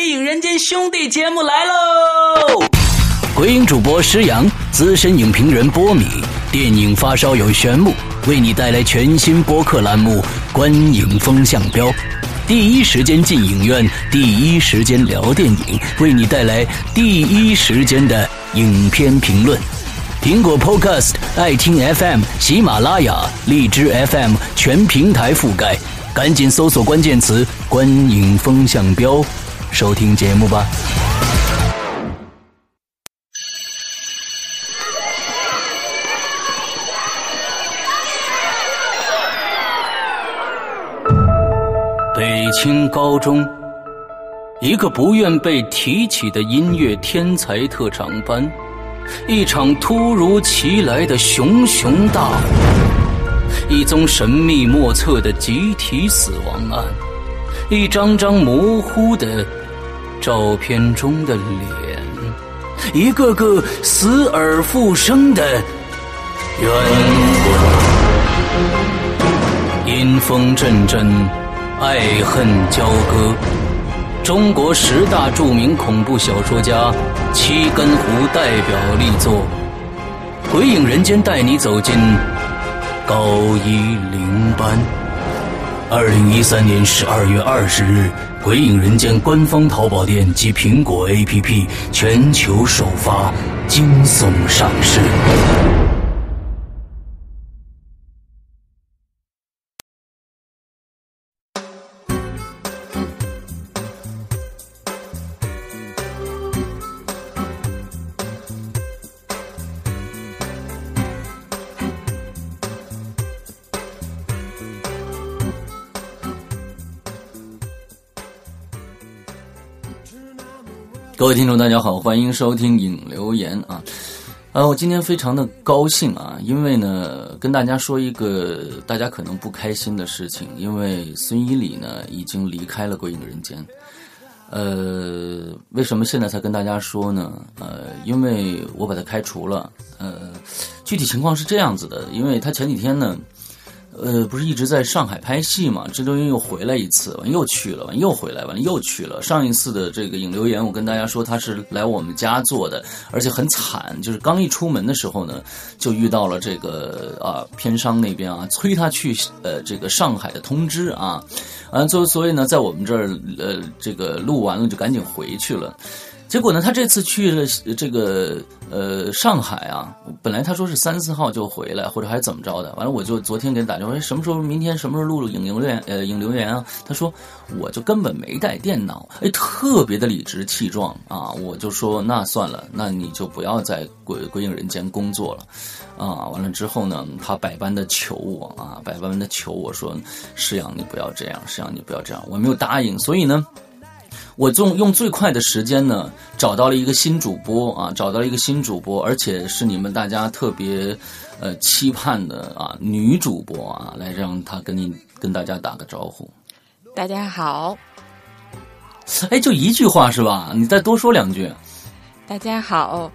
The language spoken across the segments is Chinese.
鬼影人间》兄弟节目来喽！鬼影主播施阳，资深影评人波米，电影发烧友玄木，为你带来全新播客栏目《观影风向标》，第一时间进影院，第一时间聊电影，为你带来第一时间的影片评论。苹果 Podcast、爱听 FM、喜马拉雅、荔枝 FM 全平台覆盖，赶紧搜索关键词“观影风向标”，收听节目吧。北清高中，一个不愿被提起的音乐天才特长班。一场突如其来的熊熊大火，一宗神秘莫测的集体死亡案，一张张模糊的照片中的脸，一个个死而复生的冤魂，阴风阵阵，爱恨交割。中国十大著名恐怖小说家七根胡代表力作《鬼影人间》，带你走进高一零班。二零一三年十二月二十日，《鬼影人间》官方淘宝店及苹果 APP 全球首发惊悚上市。各位听众，大家好，欢迎收听影留言啊！呃，我今天非常的高兴啊，因为呢，跟大家说一个大家可能不开心的事情，因为孙一礼呢已经离开了鬼影人间。呃，为什么现在才跟大家说呢？呃，因为我把他开除了。呃，具体情况是这样子的，因为他前几天呢。呃，不是一直在上海拍戏嘛？这周又回来一次，完又去了，完又回来，完又去了。上一次的这个影留言，我跟大家说他是来我们家做的，而且很惨，就是刚一出门的时候呢，就遇到了这个啊片商那边啊催他去呃这个上海的通知啊，完所所以呢，在我们这儿呃这个录完了就赶紧回去了。结果呢，他这次去了这个呃上海啊，本来他说是三四号就回来，或者还是怎么着的。完了，我就昨天给他打电话，什么时候明天什么时候录影影留言呃影留言啊？他说我就根本没带电脑，哎，特别的理直气壮啊！我就说那算了，那你就不要在鬼鬼影人间工作了啊！完了之后呢，他百般的求我啊，百般的求我说，施阳你不要这样，施阳你不要这样，我没有答应，所以呢。我用用最快的时间呢，找到了一个新主播啊，找到了一个新主播，而且是你们大家特别呃期盼的啊女主播啊，来让她跟你跟大家打个招呼。大家好。哎，就一句话是吧？你再多说两句。大家好，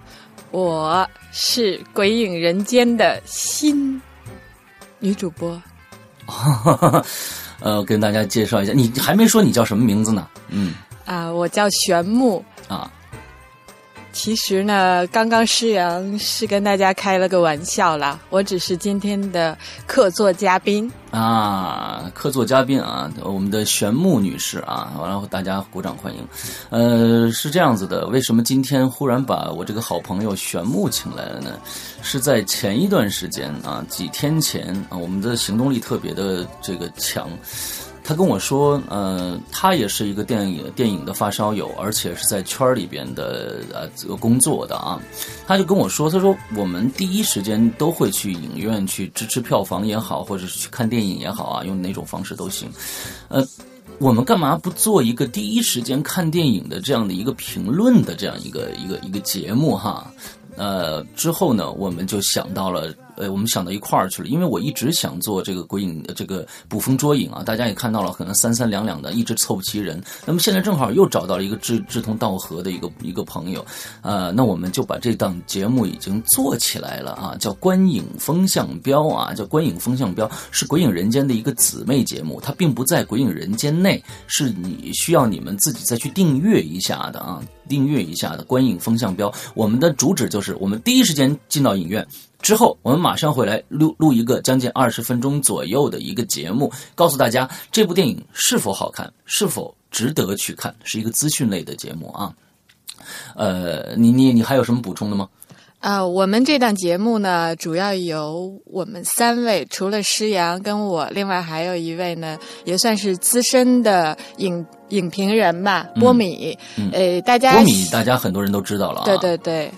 我是《鬼影人间》的新女主播。呃，跟大家介绍一下，你还没说你叫什么名字呢？嗯。啊，我叫玄木啊。其实呢，刚刚施阳是跟大家开了个玩笑啦，我只是今天的客座嘉宾啊，客座嘉宾啊，我们的玄木女士啊，完了大家鼓掌欢迎。呃，是这样子的，为什么今天忽然把我这个好朋友玄木请来了呢？是在前一段时间啊，几天前啊，我们的行动力特别的这个强。他跟我说，呃，他也是一个电影电影的发烧友，而且是在圈里边的呃工作的啊。他就跟我说，他说我们第一时间都会去影院去支持票房也好，或者是去看电影也好啊，用哪种方式都行。呃，我们干嘛不做一个第一时间看电影的这样的一个评论的这样一个一个一个节目哈？呃，之后呢，我们就想到了呃，我们想到一块儿去了，因为我一直想做这个鬼影这个捕风捉影啊，大家也看到了，可能三三两两的一直凑不齐人，那么现在正好又找到了一个志志同道合的一个一个朋友，呃，那我们就把这档节目已经做起来了啊，叫《观影风向标》啊，叫《观影风向标》是《鬼影人间》的一个姊妹节目，它并不在《鬼影人间》内，是你需要你们自己再去订阅一下的啊。订阅一下的观影风向标，我们的主旨就是我们第一时间进到影院之后，我们马上会来录录一个将近二十分钟左右的一个节目，告诉大家这部电影是否好看，是否值得去看，是一个资讯类的节目啊。呃，你你你还有什么补充的吗？呃，我们这档节目呢，主要由我们三位，除了施阳跟我，另外还有一位呢，也算是资深的影影评人吧，波米。呃，大家波米，大家很多人都知道了啊。对对对。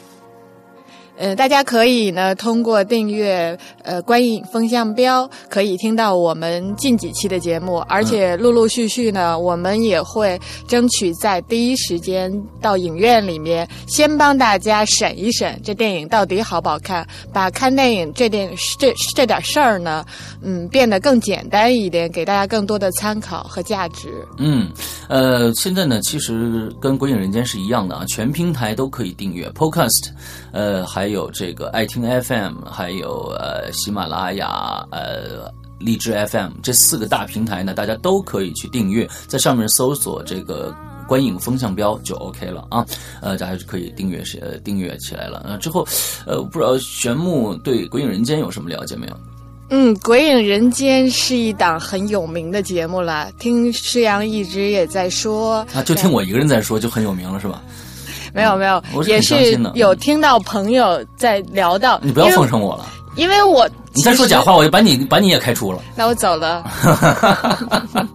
呃，大家可以呢通过订阅呃观影风向标，可以听到我们近几期的节目，而且陆陆续续呢，我们也会争取在第一时间到影院里面，先帮大家审一审这电影到底好不好看，把看电影这点这这点事儿呢，嗯，变得更简单一点，给大家更多的参考和价值。嗯，呃，现在呢，其实跟《鬼影人间》是一样的啊，全平台都可以订阅 Podcast，呃，还。还有这个爱听 FM，还有呃喜马拉雅、呃荔枝 FM 这四个大平台呢，大家都可以去订阅，在上面搜索这个观影风向标就 OK 了啊。呃，大家就可以订阅是呃订阅起来了。呃，之后呃不知道玄木对《鬼影人间》有什么了解没有？嗯，《鬼影人间》是一档很有名的节目了，听施阳一直也在说啊，就听我一个人在说就很有名了是吧？没有没有，也是有听到朋友在聊到。你不要奉承我了，因为我你再说假话，我就把你把你也开除了。那我走了。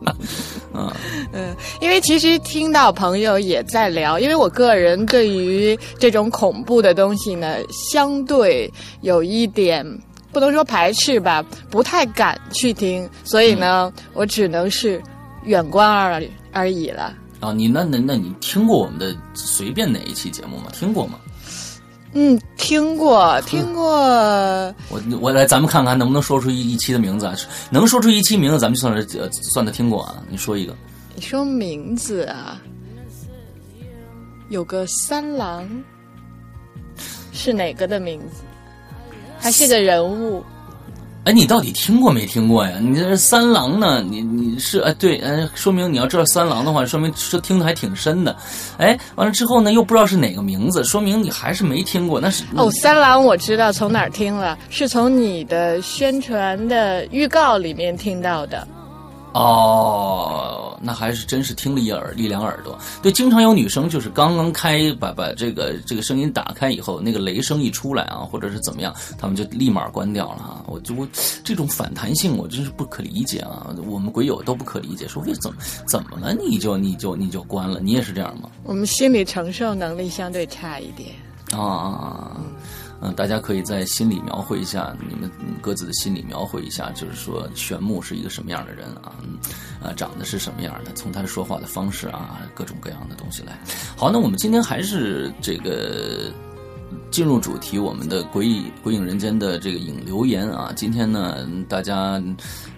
嗯嗯，因为其实听到朋友也在聊，因为我个人对于这种恐怖的东西呢，相对有一点不能说排斥吧，不太敢去听，所以呢，我只能是远观而而已了。啊，你那那那你听过我们的随便哪一期节目吗？听过吗？嗯，听过，听过。我我来，咱们看看能不能说出一一期的名字啊？能说出一期名字，咱们就算是算他听过啊。你说一个。你说名字啊？有个三郎，是哪个的名字？还是个人物？哎，你到底听过没听过呀？你这三郎呢？你你是哎对，嗯，说明你要知道三郎的话，说明说听的还挺深的。哎，完了之后呢，又不知道是哪个名字，说明你还是没听过。那是哦，三郎我知道从哪儿听了，是从你的宣传的预告里面听到的。哦，那还是真是听了一耳一两耳朵。对，经常有女生就是刚刚开把把这个这个声音打开以后，那个雷声一出来啊，或者是怎么样，他们就立马关掉了啊。我就我这种反弹性，我真是不可理解啊。我们鬼友都不可理解，说为怎么怎么了你就你就你就关了？你也是这样吗？我们心理承受能力相对差一点啊。嗯，嗯大家可以在心里描绘一下，你们各自的心里描绘一下，就是说玄牧是一个什么样的人啊？啊，长得是什么样的？从他说话的方式啊，各种各样的东西来。好，那我们今天还是这个。进入主题，我们的《鬼影鬼影人间》的这个影留言啊，今天呢，大家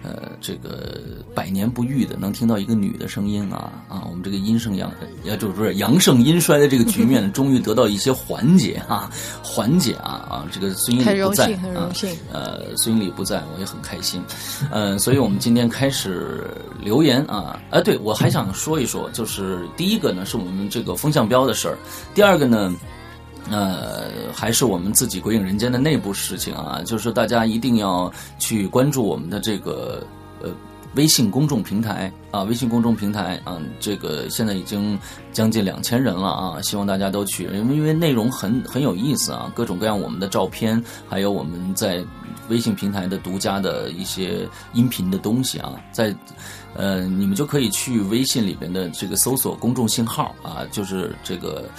呃，这个百年不遇的能听到一个女的声音啊啊，我们这个阴盛阳也就是阳盛阴衰的这个局面，终于得到一些缓解啊，缓解啊啊，这个孙英礼不在啊，呃，孙英礼不在，我也很开心，呃，所以我们今天开始留言啊，哎，对我还想说一说，就是第一个呢，是我们这个风向标的事儿，第二个呢。呃，还是我们自己鬼影人间的内部事情啊，就是大家一定要去关注我们的这个呃微信公众平台啊，微信公众平台啊，这个现在已经将近两千人了啊，希望大家都去，因为因为内容很很有意思啊，各种各样我们的照片，还有我们在微信平台的独家的一些音频的东西啊，在呃你们就可以去微信里边的这个搜索公众信号啊，就是这个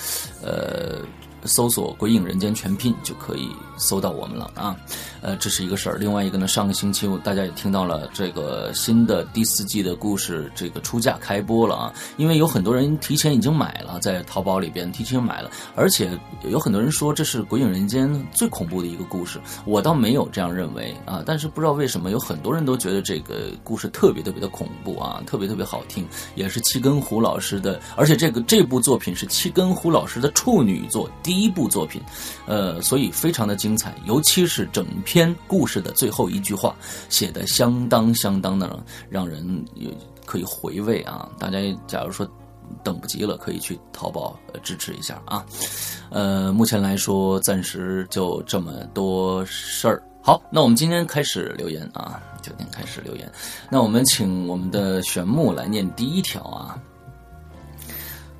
呃。搜索“鬼影人间”全拼就可以搜到我们了啊。呃，这是一个事儿。另外一个呢，上个星期大家也听到了这个新的第四季的故事，这个出价开播了啊。因为有很多人提前已经买了，在淘宝里边提前买了，而且有很多人说这是《鬼影人间》最恐怖的一个故事，我倒没有这样认为啊。但是不知道为什么，有很多人都觉得这个故事特别特别的恐怖啊，特别特别好听，也是七根胡老师的，而且这个这部作品是七根胡老师的处女作第一部作品，呃，所以非常的精彩，尤其是整篇故事的最后一句话写的相当相当的让人有可以回味啊！大家假如说等不及了，可以去淘宝支持一下啊。呃，目前来说暂时就这么多事儿。好，那我们今天开始留言啊，今天开始留言。那我们请我们的玄木来念第一条啊。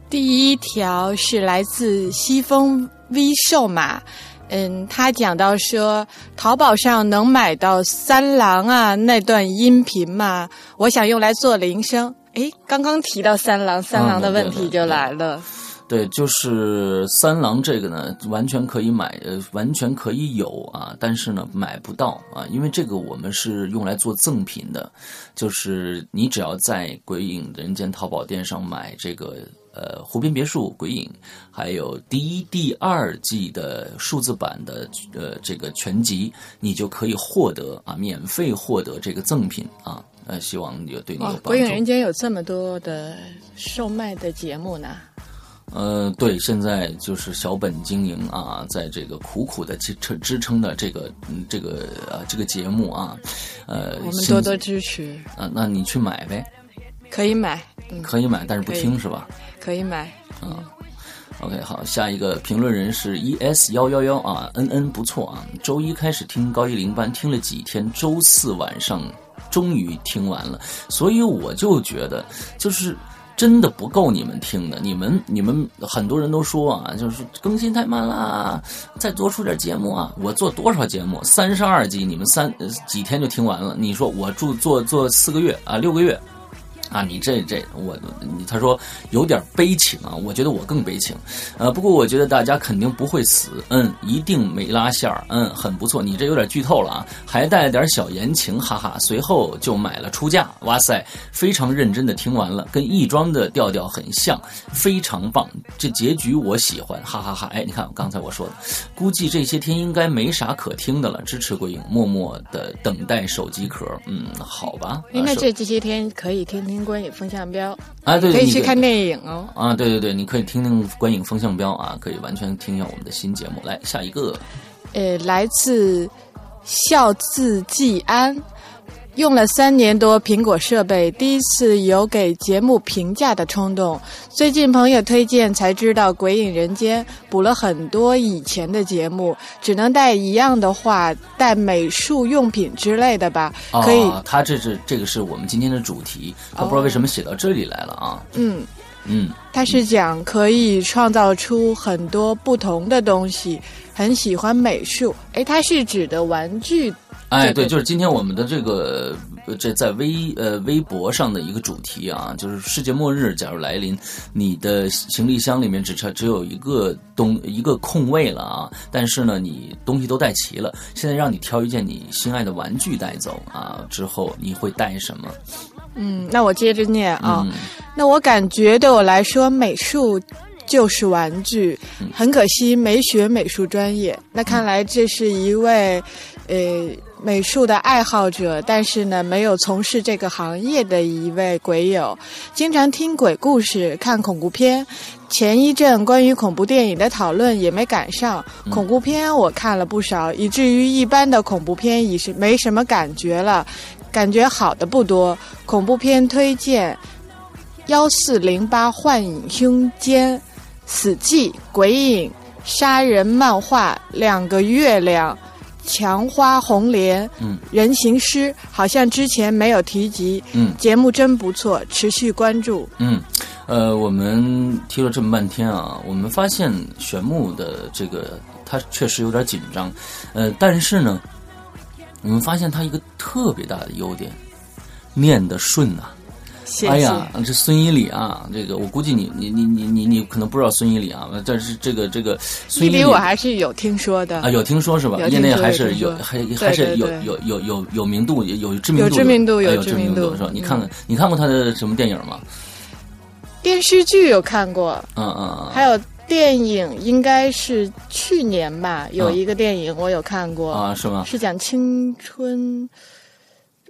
第一条是来自西风 V 瘦马，嗯，他讲到说，淘宝上能买到三郎啊那段音频吗？我想用来做铃声。诶，刚刚提到三郎，三郎的问题就来了。对，就是三郎这个呢，完全可以买，呃，完全可以有啊，但是呢，买不到啊，因为这个我们是用来做赠品的，就是你只要在鬼影人间淘宝店上买这个。呃，湖边别墅、鬼影，还有第一、第二季的数字版的呃这个全集，你就可以获得啊，免费获得这个赠品啊。呃，希望有对你有帮助。鬼影人间有这么多的售卖的节目呢？呃，对，现在就是小本经营啊，在这个苦苦的支撑支撑的这个嗯这个呃这个节目啊，呃，我们多多支持啊。那你去买呗，可以买，可以买，但是不听是吧？可以买，嗯，OK，好，下一个评论人是 ES 幺幺幺啊，N N 不错啊，周一开始听高一零班，听了几天，周四晚上终于听完了，所以我就觉得就是真的不够你们听的，你们你们很多人都说啊，就是更新太慢啦，再多出点节目啊，我做多少节目，三十二集，你们三几天就听完了，你说我住做做四个月啊，六个月。啊，你这这我你他说有点悲情啊，我觉得我更悲情，呃，不过我觉得大家肯定不会死，嗯，一定没拉线儿，嗯，很不错，你这有点剧透了啊，还带了点小言情，哈哈，随后就买了出价，哇塞，非常认真的听完了，跟亦庄的调调很像，非常棒，这结局我喜欢，哈哈哈，哎，你看刚才我说的，估计这些天应该没啥可听的了，支持鬼影，默默的等待手机壳，嗯，好吧，应该这这些天可以听听。观影风向标啊，对，可以去看电影哦。啊，对对对，你可以听听观影风向标啊，可以完全听一下我们的新节目。来，下一个，呃，来自孝字季安。用了三年多苹果设备，第一次有给节目评价的冲动。最近朋友推荐才知道《鬼影人间》补了很多以前的节目，只能带一样的话，带美术用品之类的吧。可以，他这是这个是我们今天的主题，他不知道为什么写到这里来了啊。嗯嗯，他是讲可以创造出很多不同的东西，很喜欢美术。哎，他是指的玩具。哎，对，就是今天我们的这个这在微呃微博上的一个主题啊，就是世界末日假如来临，你的行李箱里面只差只有一个东一个空位了啊，但是呢你东西都带齐了，现在让你挑一件你心爱的玩具带走啊，之后你会带什么？嗯，那我接着念啊，那我感觉对我来说美术。就是玩具，很可惜没学美术专业。那看来这是一位，呃，美术的爱好者，但是呢，没有从事这个行业的一位鬼友。经常听鬼故事，看恐怖片。前一阵关于恐怖电影的讨论也没赶上。恐怖片我看了不少，以至于一般的恐怖片已是没什么感觉了，感觉好的不多。恐怖片推荐：幺四零八幻影凶间。死寂、鬼影、杀人漫画、两个月亮、墙花红莲、嗯，人形师，好像之前没有提及。嗯，节目真不错，持续关注。嗯，呃，我们听了这么半天啊，我们发现玄木的这个他确实有点紧张，呃，但是呢，我们发现他一个特别大的优点，念得顺啊。谢谢。哎呀，这孙一礼啊，这个我估计你你你你你你可能不知道孙一礼啊，但是这个这个孙一礼我还是有听说的啊，有听说是吧？业内还是有有还还是有有有有有名度有有知名度有知名度有知名度是吧？你看看你看过他的什么电影吗？电视剧有看过，嗯嗯嗯，还有电影应该是去年吧，有一个电影我有看过啊，是吗？是讲青春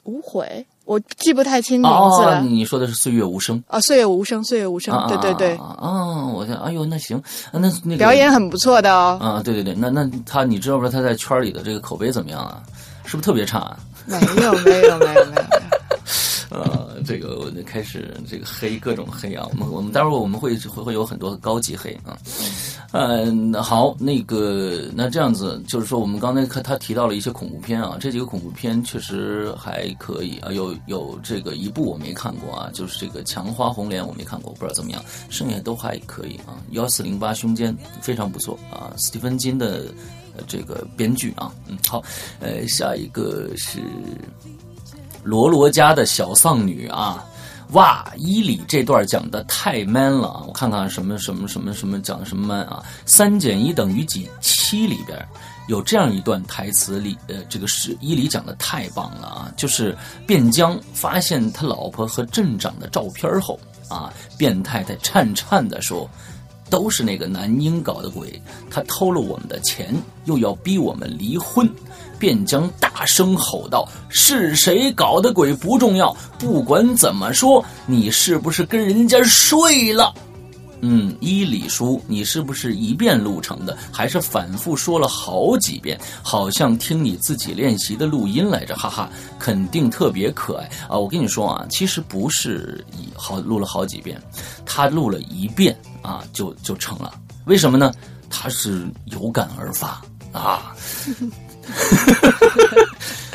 无悔，我记不太清名字了。你说的是《岁月无声》啊，《岁月无声》，《岁月无声》，对对对。啊，我想，哎呦，那行，那那表演很不错的哦。啊，对对对，那那他，你知道不知道他在圈里的这个口碑怎么样啊？是不是特别差啊？没有，没有，没有，没有。呃，这个我就开始这个黑各种黑啊，我们我们待会儿我们会会会有很多高级黑啊，嗯，好，那个那这样子就是说，我们刚才看他提到了一些恐怖片啊，这几个恐怖片确实还可以啊，有有这个一部我没看过啊，就是这个《强花红莲》我没看过，不知道怎么样，剩下都还可以啊，《幺四零八胸间》非常不错啊，斯蒂芬金的这个编剧啊，嗯，好，呃，下一个是。罗罗家的小丧女啊，哇！伊里这段讲的太 man 了啊！我看看什么什么什么什么讲的什么 man 啊？三减一等于几？七里边有这样一段台词里，呃，这个是伊里讲的太棒了啊！就是卞江发现他老婆和镇长的照片后啊，卞太太颤颤的说：“都是那个男婴搞的鬼，他偷了我们的钱，又要逼我们离婚。”便将大声吼道：“是谁搞的鬼不重要，不管怎么说，你是不是跟人家睡了？嗯，依李叔，你是不是一遍录成的，还是反复说了好几遍？好像听你自己练习的录音来着，哈哈，肯定特别可爱啊！我跟你说啊，其实不是一好录了好几遍，他录了一遍啊，就就成了。为什么呢？他是有感而发啊。”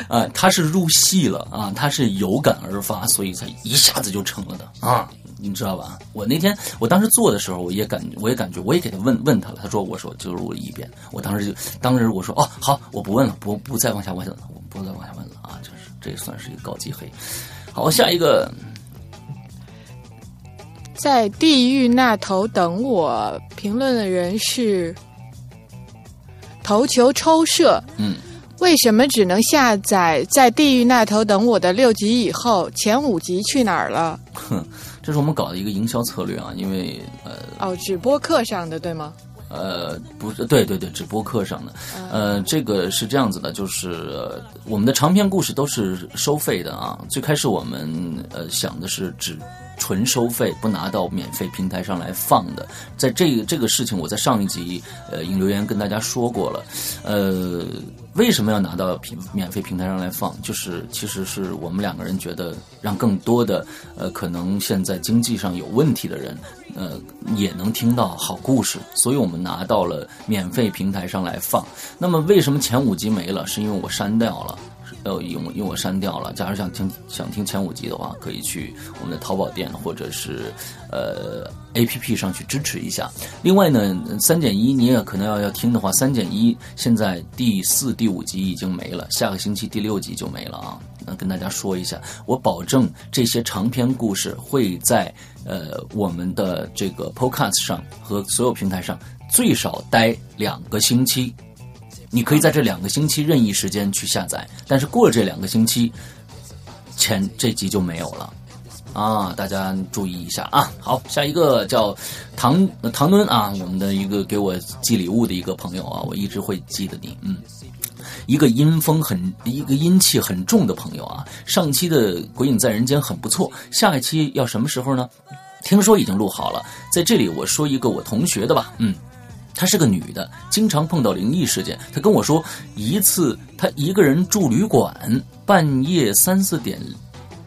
啊，他是入戏了啊，他是有感而发，所以才一下子就成了的啊，你知道吧？我那天我当时做的时候，我也感我也感觉，我也给他问问他了，他说我说就是我一遍，我当时就当时我说哦好，我不问了，不不再往下问了，我不再往下问了啊，就是这算是一个高级黑。好，下一个，在地狱那头等我。评论的人是。头球抽射，嗯，为什么只能下载在地狱那头等我的六集以后，前五集去哪儿了？哼，这是我们搞的一个营销策略啊，因为呃，哦，直播课上的对吗？呃，不是，对对对，直播课上的，呃，这个是这样子的，就是我们的长篇故事都是收费的啊。最开始我们呃想的是只。纯收费不拿到免费平台上来放的，在这个这个事情，我在上一集呃引留言跟大家说过了，呃，为什么要拿到平免费平台上来放？就是其实是我们两个人觉得，让更多的呃可能现在经济上有问题的人，呃也能听到好故事，所以我们拿到了免费平台上来放。那么为什么前五集没了？是因为我删掉了。呃，因因为我删掉了。假如想听想听前五集的话，可以去我们的淘宝店或者是呃 A P P 上去支持一下。另外呢，三减一你也可能要要听的话，三减一现在第四、第五集已经没了，下个星期第六集就没了啊。那跟大家说一下，我保证这些长篇故事会在呃我们的这个 Podcast 上和所有平台上最少待两个星期。你可以在这两个星期任意时间去下载，但是过了这两个星期，前这集就没有了，啊，大家注意一下啊。好，下一个叫唐唐敦啊，我们的一个给我寄礼物的一个朋友啊，我一直会记得你，嗯，一个阴风很一个阴气很重的朋友啊。上期的《鬼影在人间》很不错，下一期要什么时候呢？听说已经录好了，在这里我说一个我同学的吧，嗯。她是个女的，经常碰到灵异事件。她跟我说，一次她一个人住旅馆，半夜三四点，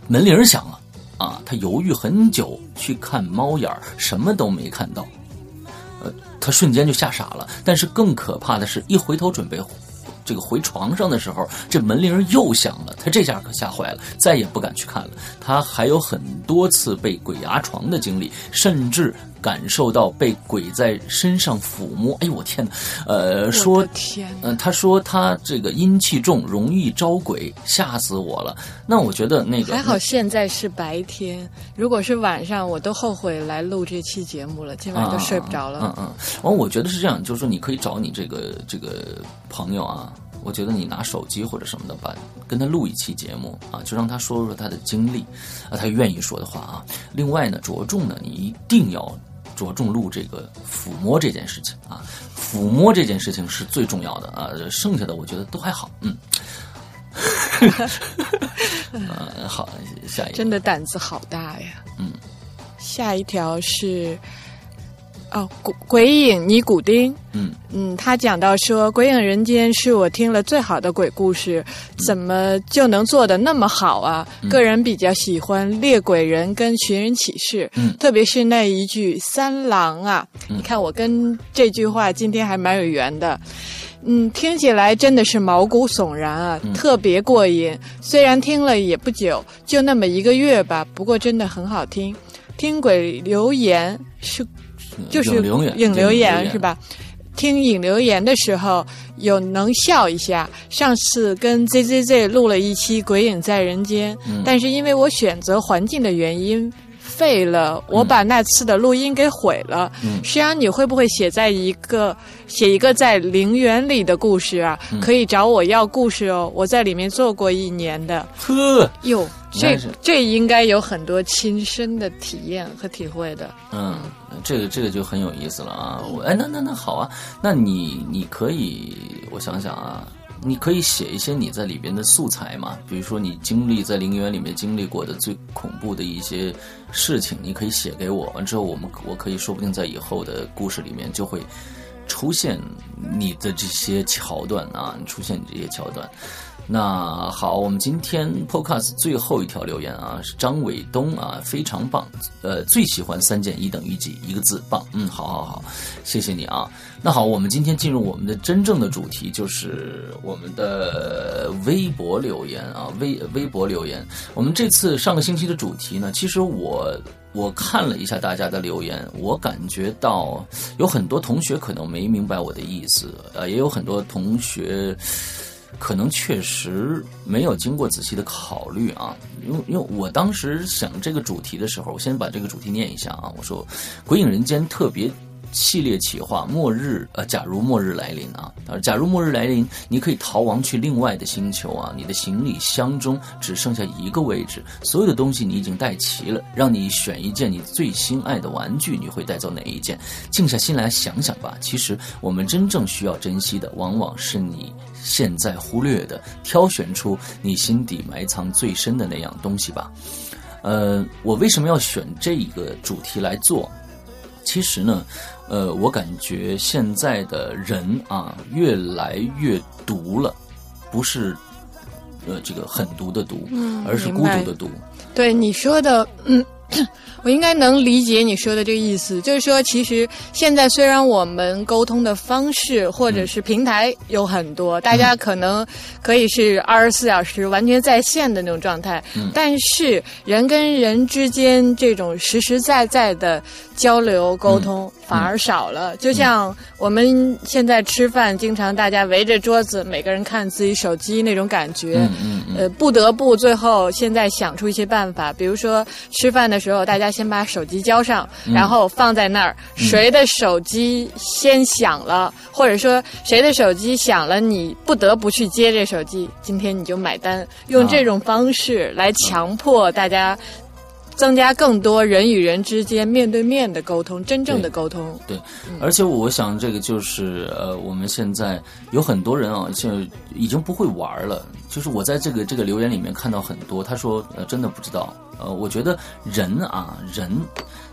门铃响了，啊，她犹豫很久去看猫眼什么都没看到，呃，她瞬间就吓傻了。但是更可怕的是，一回头准备这个回床上的时候，这门铃又响了，她这下可吓坏了，再也不敢去看了。她还有很多次被鬼压床的经历，甚至。感受到被鬼在身上抚摸。哎呦我天哪！呃，说天哪，嗯、他说他这个阴气重，容易招鬼，吓死我了。那我觉得那个还好现在是白天，如果是晚上，我都后悔来录这期节目了，今晚都睡不着了。嗯嗯，完、我觉得是这样，就是说你可以找你这个这个朋友啊，我觉得你拿手机或者什么的，把跟他录一期节目啊，就让他说说他的经历啊，他愿意说的话啊。另外呢，着重呢，你一定要着重录这个抚摸这件事情啊，抚摸这件事情是最重要的啊，剩下的我觉得都还好，嗯。嗯，好，下一个真的胆子好大呀！嗯，下一条是哦，鬼鬼影尼古丁。嗯嗯，他讲到说，《鬼影人间》是我听了最好的鬼故事，怎么就能做的那么好啊？个人比较喜欢《猎鬼人》跟《寻人启事》，嗯特别是那一句“三郎啊”，你看我跟这句话今天还蛮有缘的。嗯，听起来真的是毛骨悚然啊，特别过瘾。虽然听了也不久，就那么一个月吧，不过真的很好听。听鬼留言是就是影留言是？吧？听影留言的时候有能笑一下。上次跟 ZZZ 录了一期《鬼影在人间》，嗯但是因为我选择环境的原因。废了，我把那次的录音给毁了。嗯实际上，你会不会写在一个写一个在陵园里的故事啊？嗯可以找我要故事哦，我在里面做过一年的。呵，哟，这这应该有很多亲身的体验和体会的。嗯，这个这个就很有意思了啊！我哎，那那那好啊，那你你可以，我想想啊，你可以写一些你在里边的素材嘛，比如说你经历在陵园里面经历过的最恐怖的一些事情，你可以写给我，完之后我们我可以说不定在以后的故事里面就会出现你的这些桥段啊，出现你这些桥段。那好，我们今天 Podcast 最后一条留言啊，是张伟东啊，非常棒，呃，最喜欢三减一等于几？一个字，棒，嗯，好好好，谢谢你啊。那好，我们今天进入我们的真正的主题，就是我们的微博留言啊，微微博留言。我们这次上个星期的主题呢，其实我我看了一下大家的留言，我感觉到有很多同学可能没明白我的意思，呃，也有很多同学。可能确实没有经过仔细的考虑啊，因为因为我当时想这个主题的时候，我先把这个主题念一下啊，我说《鬼影人间》特别系列企划，末日呃，假如末日来临啊，啊，假如末日来临，你可以逃亡去另外的星球啊，你的行李箱中只剩下一个位置，所有的东西你已经带齐了，让你选一件你最心爱的玩具，你会带走哪一件？静下心来想想吧，其实我们真正需要珍惜的，往往是你。现在忽略的，挑选出你心底埋藏最深的那样东西吧。呃，我为什么要选这一个主题来做？其实呢，呃，我感觉现在的人啊，越来越毒了，不是呃这个狠毒的毒，而是孤独的毒。对你说的，嗯，我应该能理解你说的这个意思，就是说，其实现在虽然我们沟通的方式或者是平台有很多，大家可能可以是二十四小时完全在线的那种状态，但是人跟人之间这种实实在在的交流沟通反而少了。就像我们现在吃饭，经常大家围着桌子，每个人看自己手机那种感觉，呃，不得不最后现在想出一些办法，比如说吃饭的时候，大家先把手机交上，嗯。然后放在那儿，谁的手机先响了，或者说谁的手机响了，你不得不去接这手机，今天你就买单，用这种方式来强迫大家。增加更多人与人之间面对面的沟通，真正的沟通。对，而且我想这个就是呃，我们现在有很多人啊，就已经不会玩了。就是我在这个这个留言里面看到很多，他说呃，真的不知道。呃，我觉得人啊，人，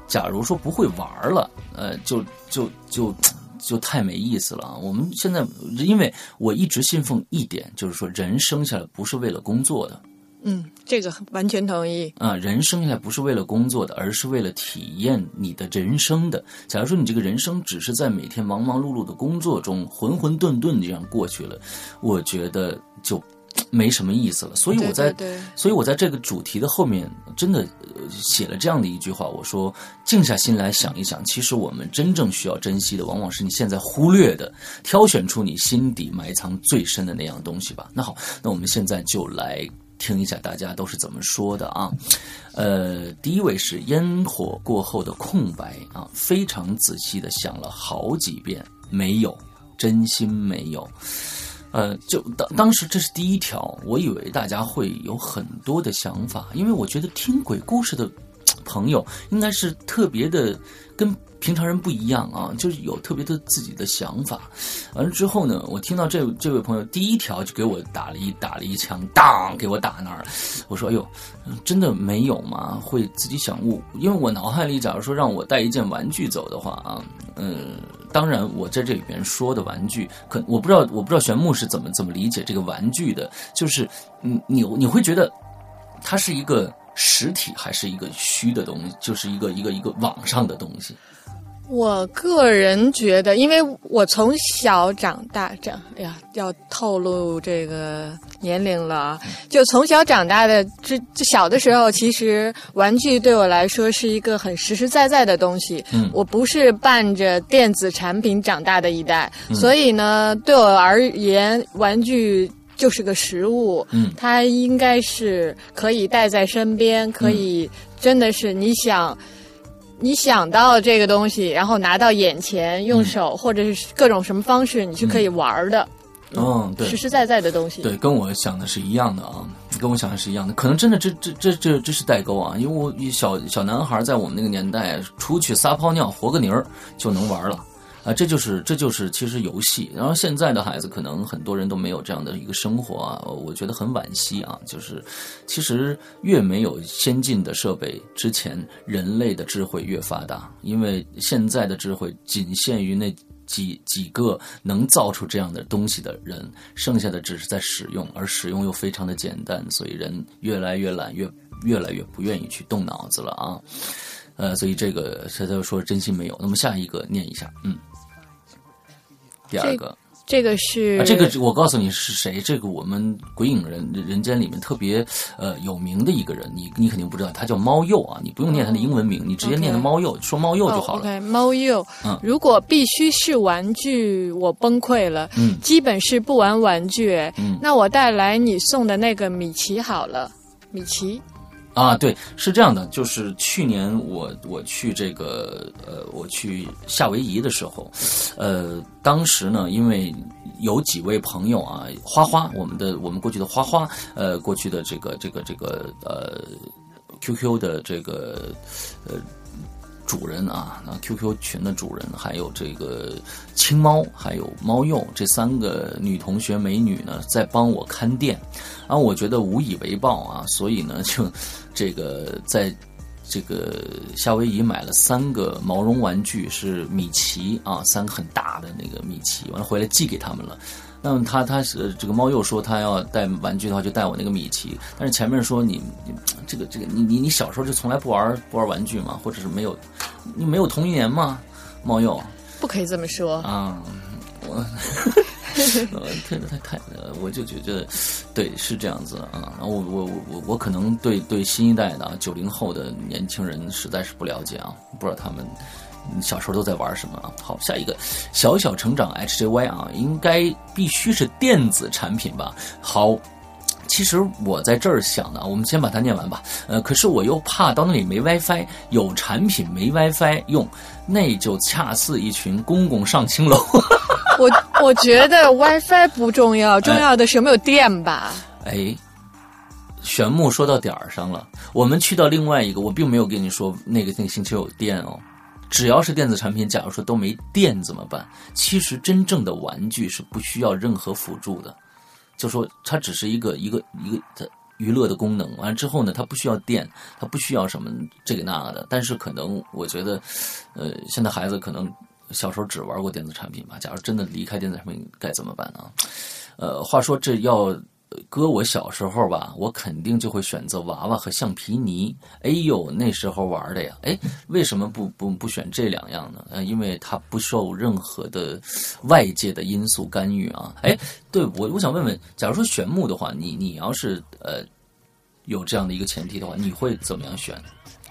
假如说不会玩了，呃，就就就就太没意思了。我们现在，因为我一直信奉一点，就是说人生下来不是为了工作的。嗯，这个完全同意。啊，人生下来不是为了工作的，而是为了体验你的人生的。假如说你这个人生只是在每天忙忙碌碌的工作中浑浑沌沌这样过去了，我觉得就没什么意思了。所以我在，对对对所以我在这个主题的后面真的呃写了这样的一句话，我说：静下心来想一想，其实我们真正需要珍惜的，往往是你现在忽略的，挑选出你心底埋藏最深的那样东西吧。那好，那我们现在就来听一下大家都是怎么说的啊。呃，第一位是烟火过后的空白啊，非常仔细的想了好几遍，没有，真心没有。呃，就当当时这是第一条，我以为大家会有很多的想法，因为我觉得听鬼故事的朋友应该是特别的跟平常人不一样啊，就是有特别的自己的想法。完了之后呢，我听到这这位朋友第一条就给我打了一打了一枪，当给我打那儿了。我说：“哎呦，真的没有吗？会自己想悟？因为我脑海里，假如说让我带一件玩具走的话啊，嗯。”当然，我在这里边说的玩具，可我不知道，我不知道玄牧是怎么怎么理解这个玩具的，就是你你你会觉得它是一个实体还是一个虚的东西，就是一个一个一个网上的东西。我个人觉得，因为我从小长大，这样，哎呀，要透露这个年龄了啊。就从小长大的，这这小的时候，其实玩具对我来说是一个很实实在在的东西。嗯我不是伴着电子产品长大的一代，所以呢，对我而言，玩具就是个食物。嗯它应该是可以带在身边，可以真的是你想。你想到这个东西，然后拿到眼前，用手、或者是各种什么方式，你是可以玩儿的，嗯，对实实在在的东西。对，跟我想的是一样的啊，跟我想的是一样的。可能真的这这这这这是代沟啊，因为我小小男孩在我们那个年代，出去撒泡尿和个泥儿就能玩了。啊，这就是这就是其实游戏。然后现在的孩子可能很多人都没有这样的一个生活啊，我觉得很惋惜啊。就是其实越没有先进的设备之前，人类的智慧越发达，因为现在的智慧仅限于那几几个能造出这样的东西的人，剩下的只是在使用，而使用又非常的简单，所以人越来越懒，越越来越不愿意去动脑子了啊。呃，所以这个他就说真心没有。那么下一个念一下，嗯，第二个，这个是、啊、这个我告诉你是谁，这个我们鬼影人人间里面特别呃有名的一个人，你你肯定不知道，他叫猫鼬啊，你不用念他的英文名，你直接念的猫鼬，说猫鼬就好了。哦、OK，猫鼬。嗯如果必须是玩具，我崩溃了。嗯基本是不玩玩具。嗯那我带来你送的那个米奇好了，米奇。啊，对，是这样的，就是去年我我去这个呃，我去夏威夷的时候，呃，当时呢，因为有几位朋友啊，花花，我们的我们过去的花花，呃，过去的这个这个这个呃，QQ 的这个呃。主人啊，那 QQ 群的主人，还有这个青猫，还有猫鼬这三个女同学美女呢，在帮我看店，然后我觉得无以为报啊，所以呢，就这个在这个夏威夷买了三个毛绒玩具，是米奇啊，三个很大的那个米奇，完了回来寄给他们了。那么他他是这个猫鼬说他要带玩具的话就带我那个米奇，但是前面说你你这个这个你你你小时候就从来不玩不玩玩具吗？或者是没有你没有童年吗？猫鼬不可以这么说。啊，我呃太太太，我就觉得对是这样子啊。然后我我我我可能对对新一代的九零后的年轻人实在是不了解啊，不知道他们。小时候都在玩什么啊？好，下一个小小成长 HJY 啊，应该必须是电子产品吧？好，其实我在这儿想呢，我们先把它念完吧。呃，可是我又怕到那里没 WiFi，有产品没 WiFi 用，那就恰似一群公公上青楼。我我觉得 WiFi 不重要，重要的是有没有电吧？哎，玄木说到点儿上了。我们去到另外一个，我并没有跟你说那个那个星球有电哦。只要是电子产品，假如说都没电怎么办？其实真正的玩具是不需要任何辅助的，就说它只是一个一个一个的娱乐的功能。完了之后呢，它不需要电，它不需要什么这个那个的。但是可能我觉得，呃，现在孩子可能小时候只玩过电子产品吧。假如真的离开电子产品，该怎么办呢？呃，话说这要。搁我小时候吧，我肯定就会选择娃娃和橡皮泥。哎呦，那时候玩的呀！哎，为什么不不不选这两样呢？呃，因为它不受任何的外界的因素干预啊。哎，对我我想问问，假如说选木的话，你你要是呃有这样的一个前提的话，你会怎么样选？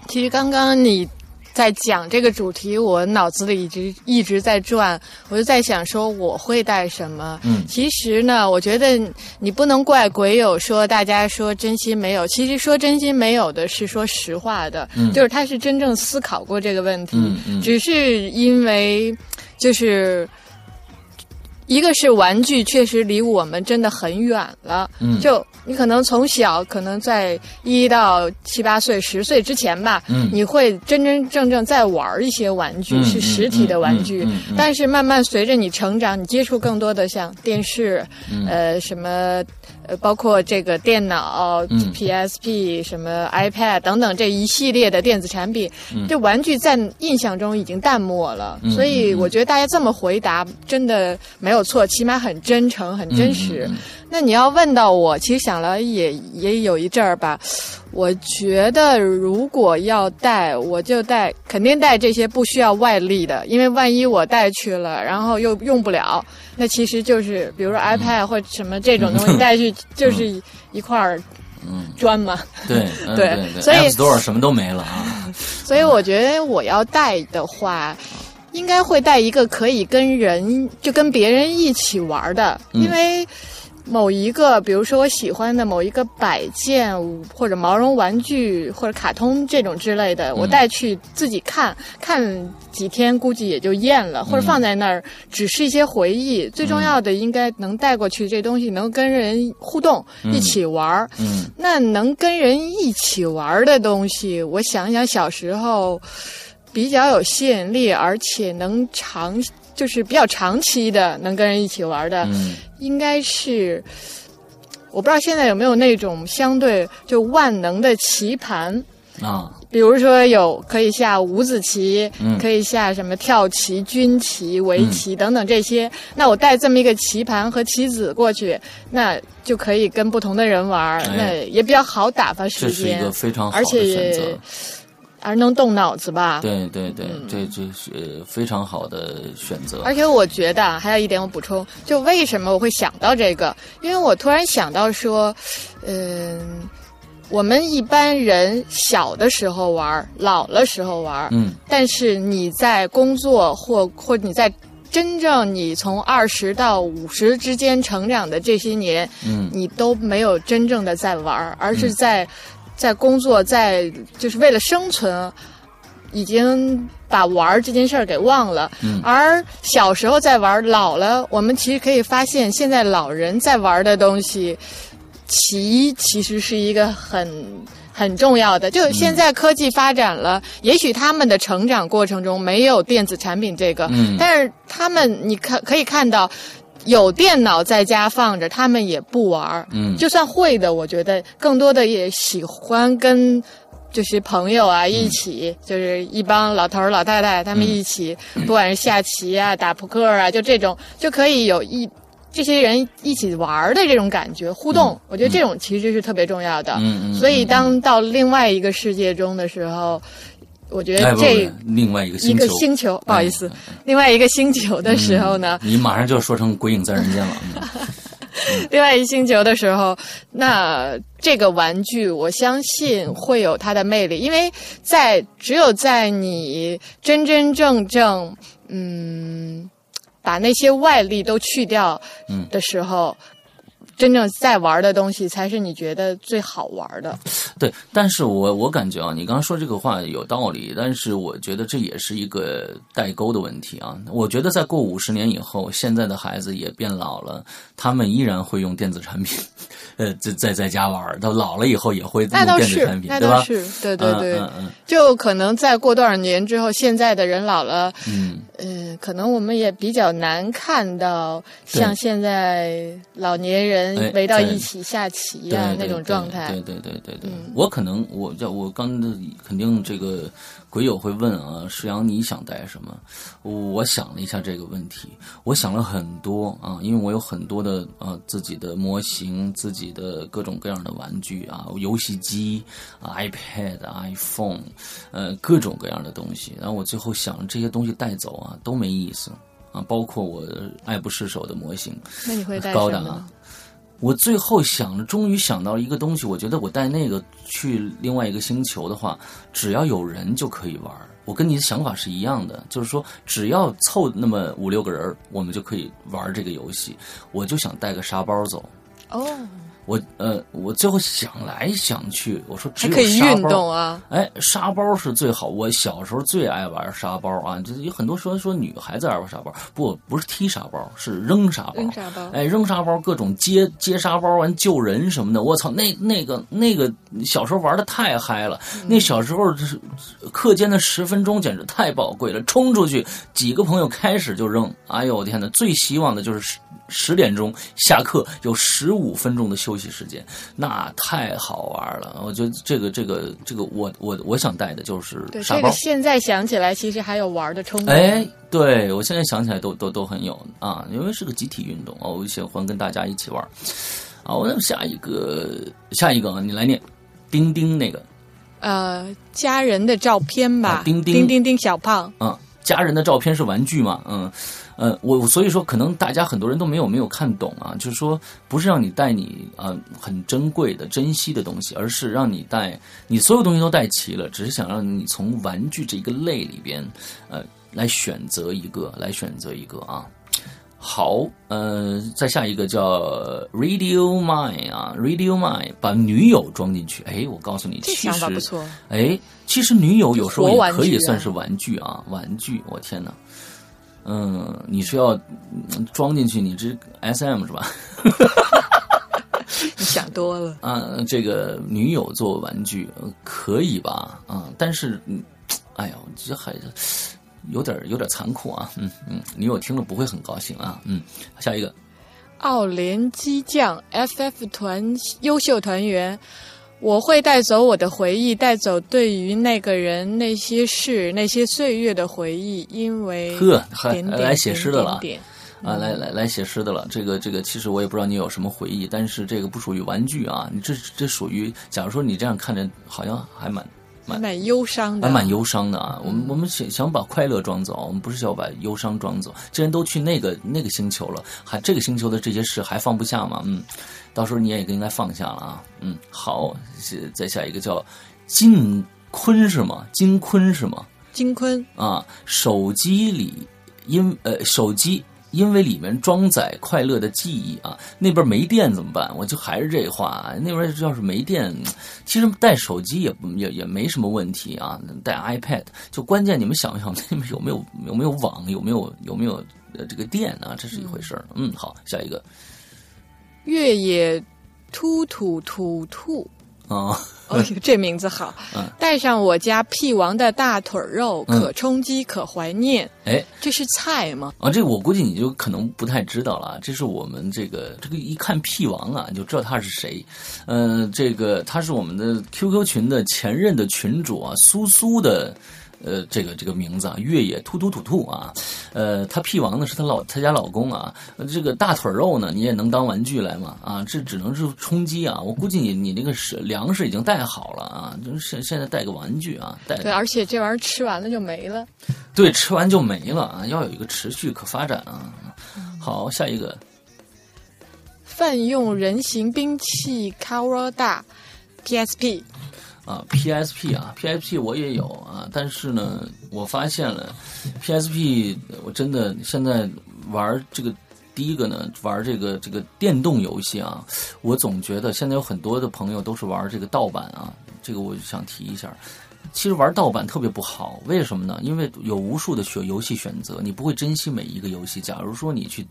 其实刚刚你在讲这个主题，我脑子里一直一直在转，我就在想说我会带什么。嗯其实呢，我觉得你不能怪鬼友说大家说真心没有，其实说真心没有的是说实话的，嗯就是他是真正思考过这个问题，嗯嗯只是因为就是。一个是玩具确实离我们真的很远了，嗯就你可能从小可能在一到七八岁、十岁之前吧，嗯你会真真正正在玩一些玩具，嗯是实体的玩具。但是慢慢随着你成长，你接触更多的像电视，嗯呃，什么。呃，包括这个电脑、嗯 PSP、什么 iPad 等等这一系列的电子产品，这玩具在印象中已经淡漠了。嗯所以我觉得大家这么回答真的没有错，起码很真诚、很真实。那你要问到我，其实想了也也有一阵儿吧。我觉得如果要带，我就带，肯定带这些不需要外力的，因为万一我带去了，然后又用不了，那其实就是比如说 iPad 或者什么这种东西 带去，就是一一块儿嗯，砖嘛。对嗯对所以 Store 什么都没了啊。所以我觉得我要带的话，应该会带一个可以跟人就跟别人一起玩的，嗯因为某一个，比如说我喜欢的某一个摆件或者毛绒玩具或者卡通这种之类的，我带去自己看看几天，估计也就厌了，或者放在那儿只是一些回忆。最重要的应该能带过去这东西，能跟人互动，一起玩儿。嗯那能跟人一起玩的东西，我想想，小时候比较有吸引力，而且能长，就是比较长期的能跟人一起玩的，嗯应该是。我不知道现在有没有那种相对就万能的棋盘，啊比如说有可以下五子棋，嗯可以下什么跳棋、军棋、围棋等等这些。那我带这么一个棋盘和棋子过去，那就可以跟不同的人玩那也比较好打发时这是一间个，非常好而的选且择。而能动脑子吧。对对对，这这是非常好的选择。而且我觉得啊还有一点我补充，就为什么我会想到这个？因为我突然想到说，嗯，我们一般人小的时候玩儿，老了时候玩儿，嗯但是你在工作或或你在真正你从二十到五十之间成长的这些年，嗯你都没有真正的在玩儿，而是在、在工作，在就是为了生存，已经把玩儿这件事儿给忘了。嗯而小时候在玩儿，老了，我们其实可以发现，现在老人在玩儿的东西，棋其实是一个很。很重要的，就现在科技发展了，也许他们的成长过程中没有电子产品这个，嗯但是他们你看可以看到，有电脑在家放着，他们也不玩儿。嗯就算会的，我觉得更多的也喜欢跟就是朋友啊一起，就是一帮老头儿老太太他们一起，不管是下棋啊、打扑克啊，就这种就可以有一。这些人一起玩儿的这种感觉互动，我觉得这种其实是特别重要的。嗯嗯所以当到另外一个世界中的时候，我觉得这不另外一个一个星球，不好意思哎，另外一个星球的时候呢，你马上就要说成《鬼影在人间》了。嗯另外一星球的时候，那这个玩具我相信会有它的魅力，因为在只有在你真真正正嗯把那些外力都去掉嗯的时候。真正在玩的东西才是你觉得最好玩的。对，但是我我感觉啊，你刚刚说这个话有道理，但是我觉得这也是一个代沟的问题啊。我觉得再过五十年以后，现在的孩子也变老了，他们依然会用电子产品，呃，在在在家玩儿，到老了以后也会用那倒是电子产，品，那对吧？倒是，对对对，嗯嗯就可能再过多少年之后，现在的人老了，嗯嗯，可能我们也比较难看到像现在老年哎人围到一起下棋呀、对对那种状态。对对对对对我可能我叫我刚的肯定这个鬼友会问啊，石阳你想带什么？我想了一下这个问题，我想了很多啊，因为我有很多的呃自己的模型，自己的各种各样的玩具啊，游戏机、啊、iPad、iPhone，呃，各种各样的东西。然后我最后想，这些东西带走啊都没意思啊，包括我爱不释手的模型，那你会带高达什么呢？。我最后想，终于想到一个东西，我觉得我带那个去另外一个星球的话，只要有人就可以玩。我跟你的想法是一样的，就是说只要凑那么五六个人，我们就可以玩这个游戏。我就想带个沙包走。哦，我呃，我最后想来想去，我说只有沙包运动啊。哎，沙包是最好。我小时候最爱玩沙包啊，就是有很多说说女孩子爱玩沙包，不不是踢沙包，是扔沙包。扔沙包哎，扔沙包，各种接接沙包，完救人什么的。我操，那那个那个小时候玩的太嗨了。那小时候就是课间的十分钟简直太宝贵了，冲出去几个朋友开始就扔。哎呦我天哪，最希望的就是十十点钟下课有十五分钟的休息时间，那太好玩了。我觉得这个这个这个我我我想带的就是对，沙包这个。现在想起来，其实还有玩的冲动。哎，对我现在想起来都都都很有啊，因为是个集体运动啊，我喜欢跟大家一起玩。好，那么下一个下一个啊，你来念，钉钉那个呃，家人的照片吧，啊钉钉钉钉钉小胖，啊，家人的照片是玩具嘛？嗯，呃，我所以说可能大家很多人都没有没有看懂啊，就是说不是让你带你啊、很珍贵的珍惜的东西，而是让你带你所有东西都带齐了，只是想让你从玩具这一个类里边呃来选择一个，来选择一个啊。好，呃，再下一个叫 Radio Mine 啊，Radio Mine 把女友装进去。哎，我告诉你，其实。哎，其实女友有时候也可以算是玩具啊，玩具。我天哪，嗯，你是要嗯装进去，你这 S M 是吧？你想多了。啊，这个女友做玩具呃可以吧？啊，但是，嗯哎呀，这还有点有点残酷啊。嗯嗯，女友听了不会很高兴啊。嗯，下一个，奥联机将 FF 团优秀团员，我会带走我的回忆，带走对于那个人、那些事、那些岁月的回忆，因为呵来写诗的了点点点啊，来来来写诗的了。这个这个，其实我也不知道你有什么回忆，但是这个不属于玩具啊。你这这属于，假如说你这样看着，好像还蛮蛮蛮忧伤的，还蛮忧伤的啊。我们我们想想把快乐装走，我们不是要把忧伤装走。既然都去那个那个星球了，还这个星球的这些事还放不下吗？嗯，到时候你也应该放下了啊。嗯，好，是再下一个叫金坤是吗？金坤是吗？金坤。啊，手机里因呃手机因为里面装载快乐的记忆啊，那边没电怎么办？我就还是这话，啊那边要是没电，其实带手机也也也没什么问题啊，带 iPad 就关键你们想一想那边有没有有没有网，有没有有没有呃这个电啊，这是一回事儿。嗯，好，下一个越野突突突突，啊，哦呦，这名字好嗯。带上我家屁王的大腿肉，嗯可充饥可怀念。哎。这是菜吗？啊，这个我估计你就可能不太知道了啊。这是我们这个这个一看屁王啊，你就知道他是谁。呃，这个他是我们的 QQ 群的前任的群主啊，苏苏的。呃，这个这个名字啊，越野突突突突啊，呃，他屁王呢是他老他家老公啊，呃这个大腿肉呢你也能当玩具来嘛啊，这只能是充饥啊，我估计你你那个是粮食已经带好了啊，就是现现在带个玩具啊，带对，而且这玩意儿吃完了就没了。对，吃完就没了啊，要有一个持续可发展啊。好，下一个泛用人形兵器 k a w a d a PSP 啊，PSP 啊，PSP 我也有啊，但是呢，我发现了 PSP，我真的现在玩这个。第一个呢，玩这个这个电动游戏啊，我总觉得现在有很多的朋友都是玩这个盗版啊，这个我就想提一下。其实玩盗版特别不好，为什么呢？因为有无数的选游戏选择，你不会珍惜每一个游戏。假如说你去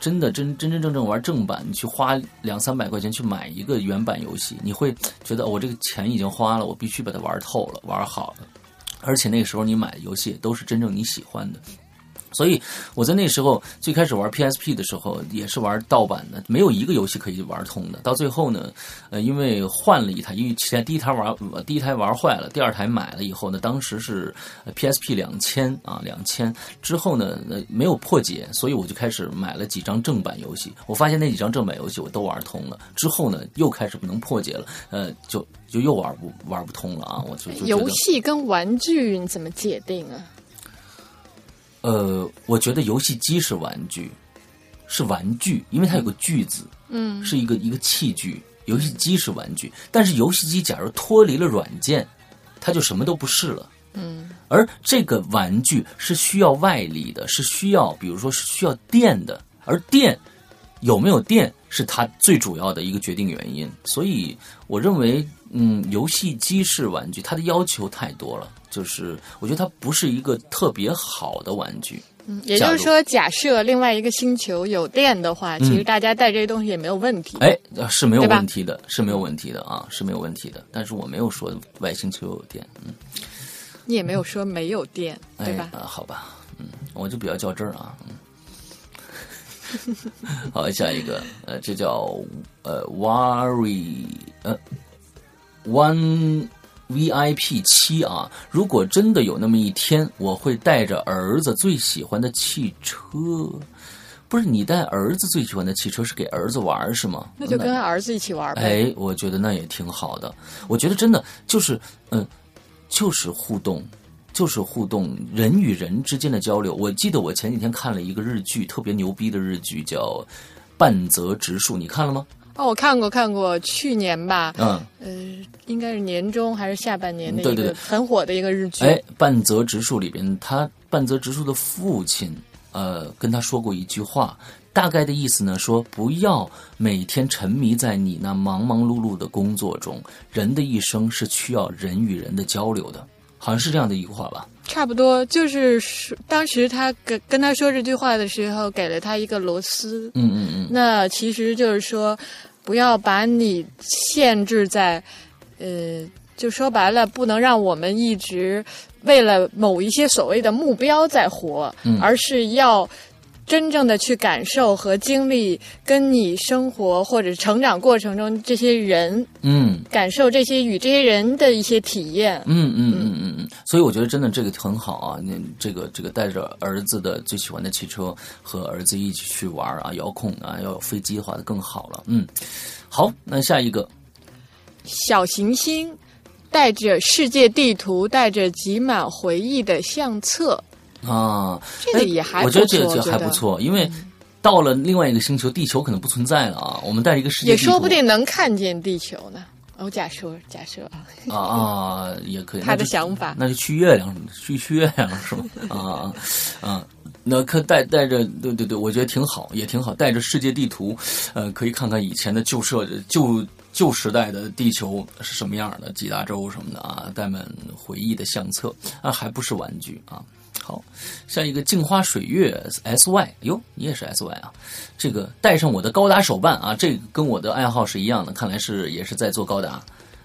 真的真真真正正玩正版，你去花两三百块钱去买一个原版游戏，你会觉得、我这个钱已经花了，我必须把它玩透了，玩好了。而且那个时候你买的游戏都是真正你喜欢的。所以我在那时候最开始玩 PSP 的时候，也是玩盗版的，没有一个游戏可以玩通的。到最后呢，呃，因为换了一台，因为前第一台玩第一台玩坏了，第二台买了以后呢，当时是 PSP 两千啊两千之后呢，呃没有破解，所以我就开始买了几张正版游戏。我发现那几张正版游戏我都玩通了，之后呢又开始不能破解了，呃，就就又玩不玩不通了啊！我就就游戏跟玩具你怎么界定啊？呃，我觉得游戏机是玩具，是玩具，因为它有个“具”字，嗯，是一个一个器具。游戏机是玩具，但是游戏机假如脱离了软件，它就什么都不是了。嗯，而这个玩具是需要外力的，是需要，比如说是需要电的，而电有没有电是它最主要的一个决定原因。所以我认为，嗯，游戏机是玩具，它的要求太多了，就是我觉得它不是一个特别好的玩具。嗯也就是说，假设另外一个星球有电的话，其实大家带这些东西也没有问题。哎，呃是没有问题的，是没有问题的啊，是没有问题的。但是我没有说外星球有电，嗯，你也没有说没有电，哎对吧？啊好吧，嗯，我就比较较真儿啊，嗯。好，下一个，呃，这叫呃 worry 呃 one VIP 七啊。如果真的有那么一天，我会带着儿子最喜欢的汽车。不是你带儿子最喜欢的汽车是给儿子玩是吗？那就跟儿子一起玩呗。哎，我觉得那也挺好的。我觉得真的就是，嗯，就是互动，就是互动，人与人之间的交流。我记得我前几天看了一个日剧，特别牛逼的日剧，叫《半泽直树》，你看了吗？哦，我看过看过，去年吧，嗯，呃，应该是年中还是下半年的一个很火的一个日剧。哎，半泽直树里边，他半泽直树的父亲，呃，跟他说过一句话，大概的意思呢，说不要每天沉迷在你那忙忙碌碌的工作中，人的一生是需要人与人的交流的，好像是这样的一句话吧？差不多就是说当时他跟跟他说这句话的时候，给了他一个螺丝。嗯嗯嗯，那其实就是说，不要把你限制在，呃，就说白了，不能让我们一直为了某一些所谓的目标在活，嗯而是要真正的去感受和经历跟你生活或者成长过程中这些人，嗯感受这些与这些人的一些体验。嗯嗯嗯嗯嗯，所以我觉得真的这个很好啊！你这个这个带着儿子的最喜欢的汽车和儿子一起去玩啊，遥控啊，要有飞机的话更好了。嗯，好，那下一个，小行星带着世界地图，带着挤满回忆的相册，啊，这个也还哎我觉得这个还不错，因为到了另外一个星球，地球可能不存在了啊。我们带着一个世界也说不定能看见地球呢。我，假设假设啊，啊啊，也可以。他的想法那就去月亮，去去月亮是吧？啊啊啊！那可带带着，对对对，我觉得挺好，也挺好，带着世界地图，呃，可以看看以前的旧社旧旧时代的地球是什么样的，几大洲什么的啊，带满回忆的相册啊，还不是玩具啊。好，下一个镜花水月 S Y，哟，你也是 S Y 啊？这个带上我的高达手办啊，这个跟我的爱好是一样的，看来是也是在做高达。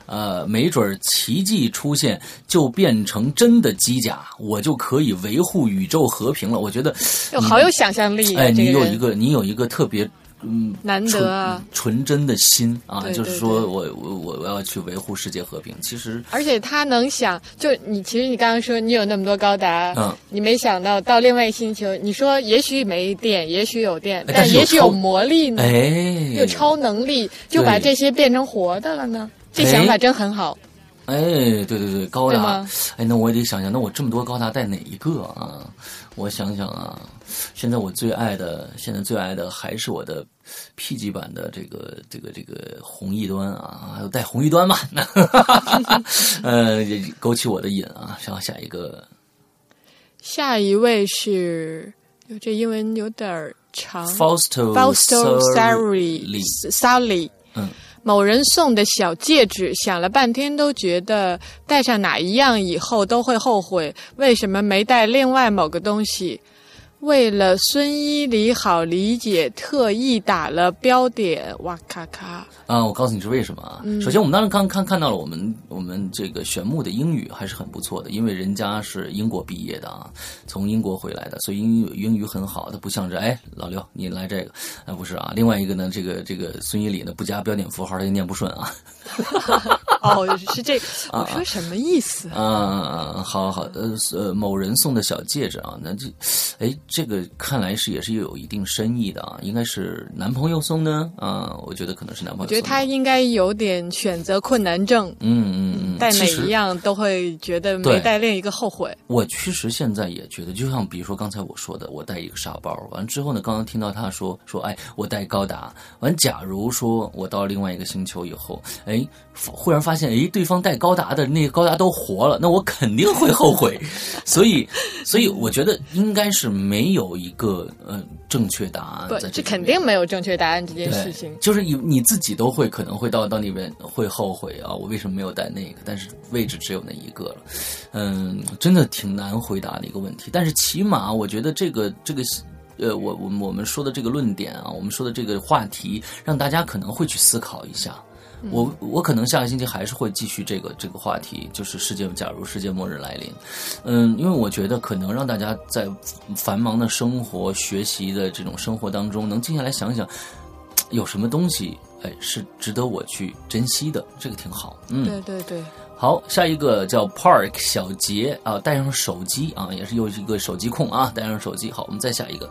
呃，没准奇迹出现就变成真的机甲，我就可以维护宇宙和平了。我觉得，有好有想象力啊！哎，这个你有一个你有一个特别嗯难得啊，纯真的心啊，对就是说我我我我要去维护世界和平。其实，而且他能想，就你其实你刚刚说你有那么多高达，嗯你没想到到另外星球，你说也许没电，也许有电，哎但也许有魔力呢，哎，有超能力，就把这些变成活的了呢。这哎想法真很好。哎，对对对，高达哎，那我也得想想，那我这么多高达带哪一个啊？我想想啊，现在我最爱的，现在最爱的还是我的 P 级版的这个这个这个红翼端啊，还有带红翼端吧，呃，也勾起我的瘾啊。然后下一个，下一位是，哟这英文有点长。Fausto Fausto Sarli Sally Sally，嗯，某人送的小戒指，想了半天都觉得戴上哪一样以后都会后悔，为什么没带另外某个东西？为了孙一礼好理解，特意打了标点。哇咔咔！啊，我告诉你是为什么啊？首先，我们当时刚看看到了我们我们这个玄木的英语还是很不错的，因为人家是英国毕业的啊，从英国回来的，所以英语英语很好。他不像是哎，老刘你来这个，啊不是啊。另外一个呢，这个这个孙一礼呢不加标点符号，他就念不顺啊。哦，是这，我说什么意思啊？啊，好好呃呃，某人送的小戒指啊，那这，哎，这个看来是也是有一定深意的啊，应该是男朋友送呢啊，我觉得可能是男朋友。我觉得他应该有点选择困难症，嗯嗯嗯，戴哪一样都会觉得没带另一个后悔。我其实现在也觉得，就像比如说刚才我说的，我带一个沙包，完之后呢，刚刚听到他说说，哎，我带高达，完，假如说我到另外一个星球以后，哎。忽然发现，哎，对方带高达的那个高达都活了，那我肯定会后悔。所以，所以我觉得应该是没有一个呃正确答案。这肯定没有正确答案这件事情。就是你你自己都会可能会到到那边会后悔啊，我为什么没有带那个？但是位置只有那一个了，嗯，真的挺难回答的一个问题。但是起码我觉得这个这个呃，我我我们说的这个论点啊，我们说的这个话题，让大家可能会去思考一下。我我可能下个星期还是会继续这个这个话题，就是世界假如世界末日来临，嗯，因为我觉得可能让大家在繁忙的生活、学习的这种生活当中，能静下来想想，有什么东西哎是值得我去珍惜的，这个挺好。嗯，对对对。好，下一个叫 Park 小杰啊，带上手机啊，也是又一个手机控啊，带上手机。好，我们再下一个。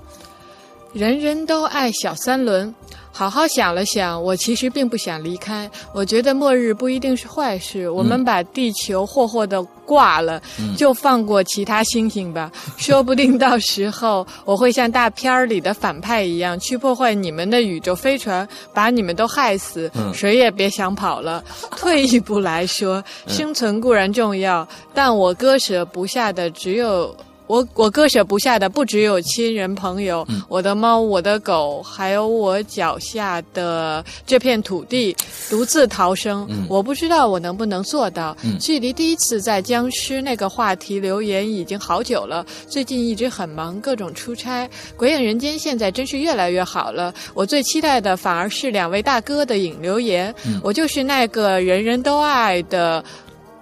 人人都爱小三轮。好好想了想，我其实并不想离开。我觉得末日不一定是坏事。我们把地球霍霍的挂了，就放过其他星星吧。说不定到时候我会像大片儿里的反派一样，去破坏你们的宇宙飞船，把你们都害死。谁也别想跑了。退一步来说，生存固然重要，但我割舍不下的只有。我我割舍不下的不只有亲人朋友，我的猫，我的狗，还有我脚下的这片土地。独自逃生，我不知道我能不能做到。距离第一次在僵尸那个话题留言已经好久了，最近一直很忙，各种出差。鬼影人间现在真是越来越好了。我最期待的反而是两位大哥的引留言。我就是那个人人都爱的。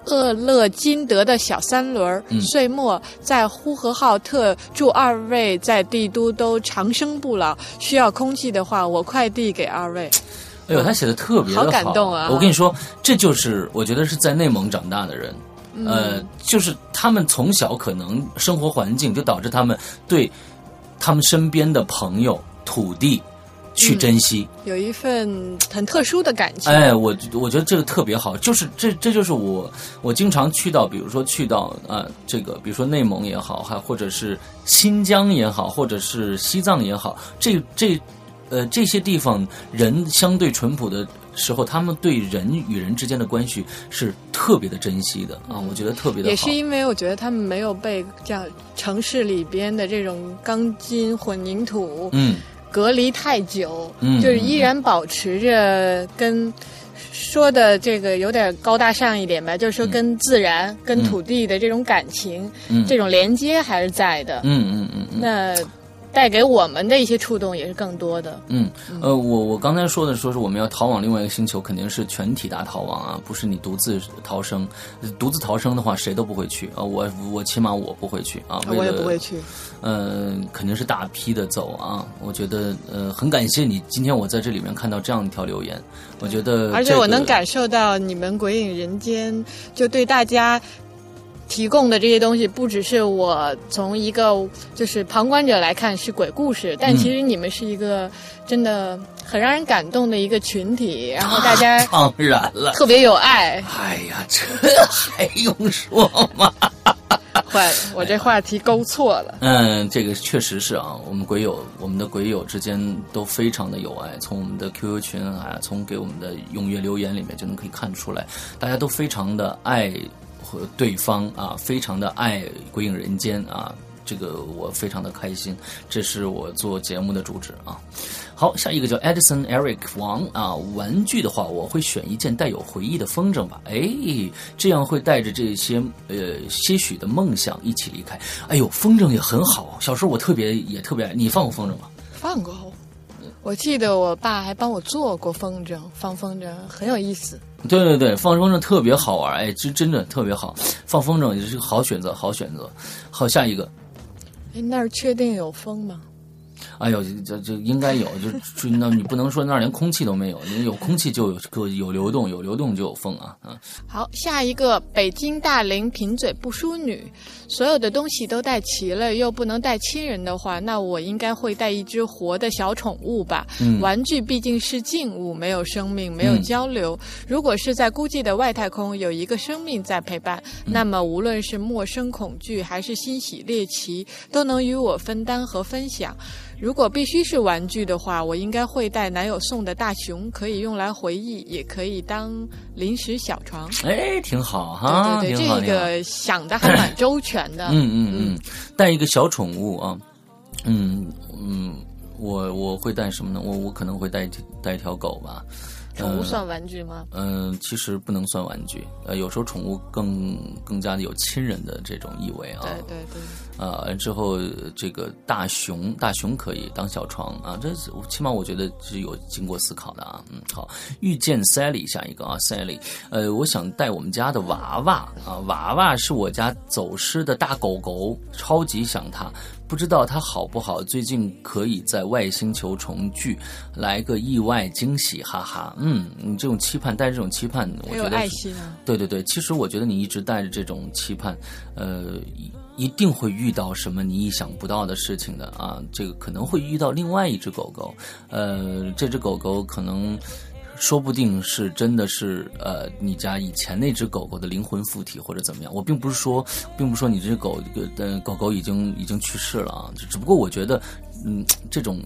厄勒金德的小三轮岁末在呼和浩特，祝二位在帝都都长生不老。需要空气的话，我快递给二位。哎呦，他写的特别好，感动啊！我跟你说，这就是我觉得是在内蒙长大的人，呃，就是他们从小可能生活环境就导致他们对他们身边的朋友、土地。去珍惜，有一份很特殊的感情。哎，我我觉得这个特别好，就是这这就是我我经常去到，比如说去到啊，这个比如说内蒙也好，还或者是新疆也好，或者是西藏也好，这这呃这些地方人相对淳朴的时候，他们对人与人之间的关系是特别的珍惜的啊，我觉得特别的好。也是因为我觉得他们没有被这样城市里边的这种钢筋混凝土嗯。隔离太久，就是依然保持着跟说的这个有点高大上一点吧，就是说跟自然、跟土地的这种感情，这种连接还是在的。嗯嗯嗯，那。带给我们的一些触动也是更多的。嗯，呃，我我刚才说的说是我们要逃往另外一个星球，肯定是全体大逃亡啊，不是你独自逃生。独自逃生的话，谁都不会去啊。我我起码我不会去啊。我也不会去。嗯，肯定是大批的走啊。我觉得呃，很感谢你今天我在这里面看到这样一条留言，我觉得而且我能感受到你们鬼影人间就对大家。提供的这些东西不只是我从一个就是旁观者来看是鬼故事，但其实你们是一个真的很让人感动的一个群体，然后大家 当然了，特别有爱。哎呀，这还用说吗？坏，我这话题勾错了。嗯，这个确实是啊，我们鬼友，我们的鬼友之间都非常的有爱，从我们的 QQ 群啊，从给我们的踊跃留言里面就能可以看出来，大家都非常的爱。和对方啊，非常的爱《鬼影人间》啊，这个我非常的开心，这是我做节目的主旨啊。好，下一个叫 Edison Eric 王啊，玩具的话，我会选一件带有回忆的风筝吧。哎，这样会带着这些呃些许的梦想一起离开。哎呦，风筝也很好，小时候我特别也特别爱。你放过风筝吗？放过，我记得我爸还帮我做过风筝，放风筝很有意思。对对对，放风筝特别好玩，哎，真真的特别好，放风筝也是个好选择，好选择。好，下一个，哎，那儿确定有风吗？哎呦，这这应该有，就就那你不能说那儿连空气都没有，你有空气就有有流动，有流动就有风啊，嗯。好，下一个北京大龄贫嘴不淑女，所有的东西都带齐了，又不能带亲人的话，那我应该会带一只活的小宠物吧？嗯玩具毕竟是静物，没有生命，没有交流。如果是在孤寂的外太空，有一个生命在陪伴，那么无论是陌生恐惧，还是欣喜猎奇，都能与我分担和分享。如果必须是玩具的话，我应该会带男友送的大熊，可以用来回忆，也可以当临时小床。哎，挺好哈，对对对。这个想的还蛮周全的。嗯嗯嗯，带一个小宠物啊，嗯嗯，我我会带什么呢？我我可能会带一带一条狗吧。宠物算玩具吗？嗯、其实不能算玩具，呃，有时候宠物更更加的有亲人的这种意味啊。对对对。啊，之后这个大熊，大熊可以当小床啊，这是起码我觉得是有经过思考的啊。嗯，好，遇见 Sally 下一个啊，Sally，呃，我想带我们家的娃娃啊，娃娃是我家走失的大狗狗，超级想它，不知道它好不好，最近可以在外星球重聚，来个意外惊喜，哈哈。嗯，你这种期盼，带着这种期盼，我觉得爱心啊。对对对，其实我觉得你一直带着这种期盼，呃，一一定会遇到什么你意想不到的事情的啊！这个可能会遇到另外一只狗狗，呃，这只狗狗可能。说不定是真的是呃，你家以前那只狗狗的灵魂附体或者怎么样。我并不是说，并不是说你这只狗呃狗狗已经已经去世了啊，只只不过我觉得，嗯，这种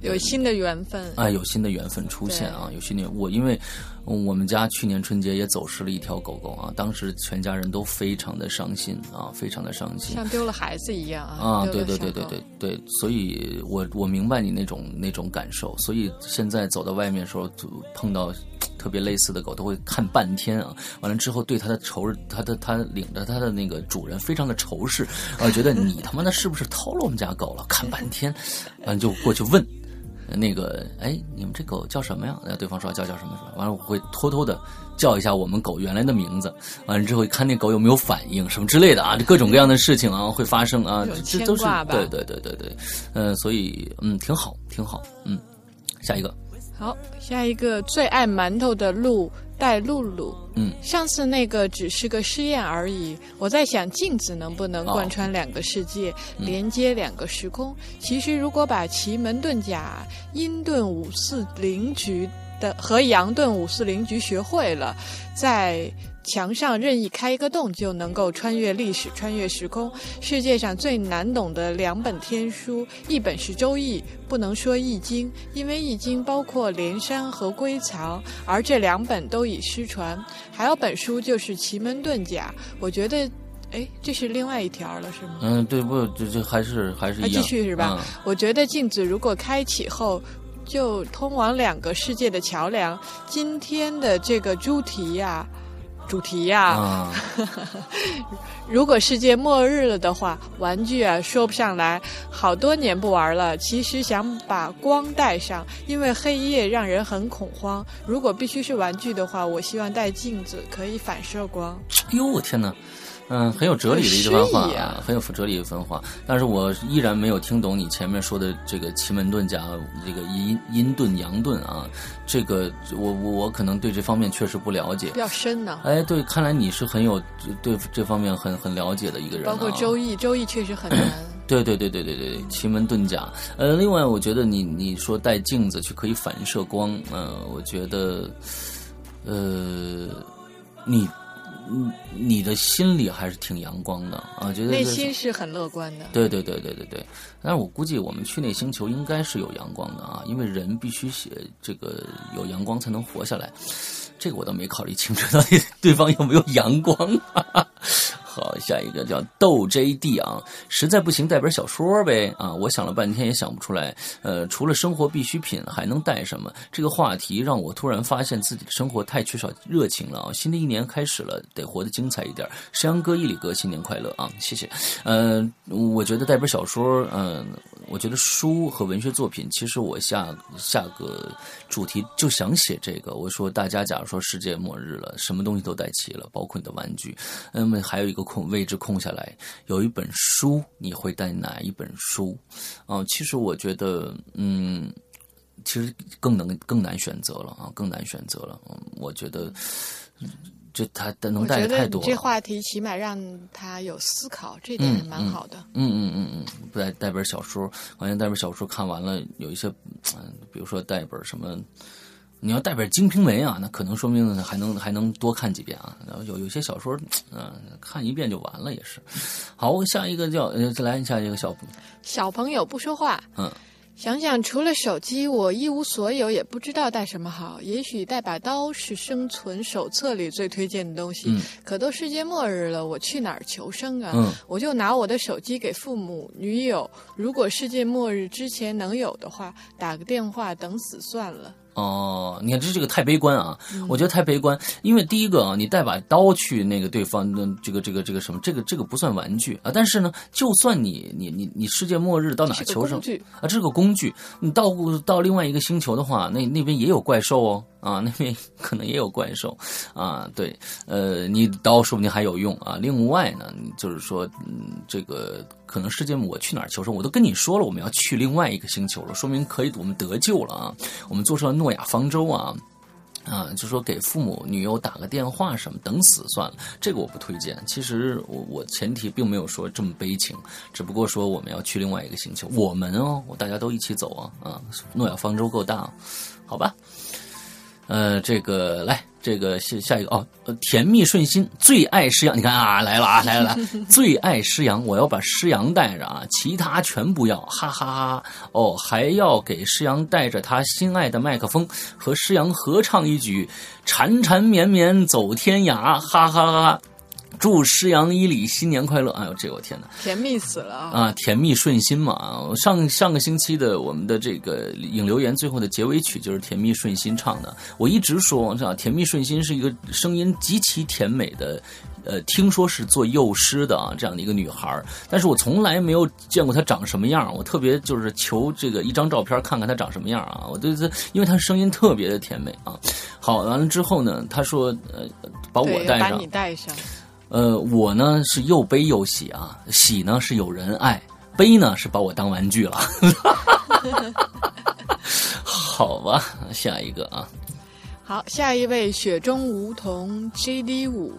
有新的缘分啊，有新的缘分出现啊，有新的我因为。我们家去年春节也走失了一条狗狗啊，当时全家人都非常的伤心啊，非常的伤心，像丢了孩子一样啊。对对对对对对，所以我我明白你那种那种感受，所以现在走到外面的时候，碰到特别类似的狗，都会看半天啊。完了之后，对它的仇，它的它领着它的那个主人非常的仇视啊，觉得你他妈的是不是偷了我们家狗了？看半天，完了就过去问。那个，哎，你们这狗叫什么呀？那对方说叫叫什么什么。完了，我会偷偷的叫一下我们狗原来的名字。完了之后，看那狗有没有反应，什么之类的啊，这各种各样的事情啊会发生啊，这都是对对对对对，嗯，所以嗯挺好挺好，嗯，下一个。好，下一个最爱馒头的鹿带露露。嗯，上次那个只是个试验而已。我在想，镜子能不能贯穿两个世界，哦、连接两个时空？其实，如果把奇门遁甲、阴遁五四零局的和阳遁五四零局学会了，在。墙上任意开一个洞，就能够穿越历史、穿越时空。世界上最难懂的两本天书，一本是《周易》，不能说《易经》，因为《易经》包括连山和归藏，而这两本都已失传。还有本书就是《奇门遁甲》，我觉得，哎，这是另外一条了，是吗？嗯，对，不，这这还是还是一样。继续是吧？嗯、我觉得镜子如果开启后。就通往两个世界的桥梁。今天的这个猪蹄呀、啊，主题呀、啊，如果世界末日了的话，玩具啊说不上来，好多年不玩了。其实想把光带上，因为黑夜让人很恐慌。如果必须是玩具的话，我希望带镜子，可以反射光。哎呦，我天哪！嗯，很有哲理的一番话啊，很有哲理的一番话。但是我依然没有听懂你前面说的这个奇门遁甲，这个阴阴遁阳遁啊，这个我我我可能对这方面确实不了解，比较深呢、啊。哎，对，看来你是很有对这方面很很了解的一个人、啊。包 括周易，周易确实很难。对对对对对对，奇门遁甲。呃，另外我觉得你你说带镜子去可以反射光，呃，我觉得，呃，你。嗯，你的心里还是挺阳光的啊，觉得内心是很乐观的。对对对对对对，但是我估计我们去那星球应该是有阳光的啊，因为人必须写这个有阳光才能活下来。这个我倒没考虑清楚，到底对方有没有阳光。好，下一个叫豆 JD 啊，实在不行带本小说呗啊！我想了半天也想不出来，呃，除了生活必需品还能带什么？这个话题让我突然发现自己的生活太缺少热情了啊！新的一年开始了，得活得精彩一点。山羊哥、伊里哥，新年快乐啊！谢谢。呃，我觉得带本小说，嗯、我觉得书和文学作品，其实我下下个主题就想写这个。我说大家假如说世界末日了，什么东西都带齐了，包括你的玩具，那么还有一个空位置空下来，有一本书，你会带哪一本书？啊、其实我觉得，嗯。其实更能更难选择了啊，更难选择了。嗯，我觉得嗯这他能我带的太多这。话题起码让他有思考，这点蛮好的。嗯嗯嗯嗯，不带带本小说，好像带本小说看完了，有一些，嗯，比如说带本什么，你要带本《金瓶梅》啊，那可能说明还能还能多看几遍啊。然后有有些小说，嗯、看一遍就完了也是。好，下一个叫呃，再来下一个小，小朋友不说话，嗯，想想除了手机，我一无所有，也不知道带什么好。也许带把刀是生存手册里最推荐的东西。嗯可都世界末日了，我去哪儿求生啊？嗯我就拿我的手机给父母、女友，如果世界末日之前能有的话，打个电话等死算了。哦，你看这这个太悲观啊！我觉得太悲观，因为第一个啊，你带把刀去那个对方的这个这个这个什么，这个这个不算玩具啊。但是呢，就算你你你你世界末日到哪个求生啊，这是个工具。你到到另外一个星球的话，那那边也有怪兽哦啊，那边 可能也有怪兽啊。对，呃，你刀说不定还有用啊。另外呢，就是说，嗯，这个可能世界我去哪儿求生，我都跟你说了，我们要去另外一个星球了，说明可以我们得救了啊。我们坐上诺亚方舟啊。啊，就说给父母、女友打个电话什么，等死算了，这个我不推荐。其实我我前提并没有说这么悲情，只不过说我们要去另外一个星球，我们哦，大家都一起走啊啊！诺亚方舟够大，好吧？呃，这个来，这个下下一个哦，甜蜜顺心，最爱诗阳，你看啊，来了啊，来了来，最爱诗阳，我要把诗阳带着啊，其他全不要，哈哈哈哈！哦，还要给诗阳带着他心爱的麦克风，和诗阳合唱一曲《缠缠绵绵走天涯》，哈哈哈哈！祝诗阳伊里新年快乐！哎呦，这个我天哪！甜蜜死了啊！啊，甜蜜顺心嘛。上上个星期的我们的这个影留言最后的结尾曲就是甜蜜顺心唱的。我一直说，是吧？甜蜜顺心是一个声音极其甜美的。呃，听说是做幼师的啊，这样的一个女孩儿，但是我从来没有见过她长什么样。我特别就是求这个一张照片看看她长什么样啊。我对她，因为她声音特别的甜美啊。好，完了之后呢，她说呃，把我，带上把你，带上。呃，我呢是又悲又喜啊，喜呢是有人爱，悲呢是把我当玩具了。好吧，下一个啊，好，下一位雪中梧桐 GD 五，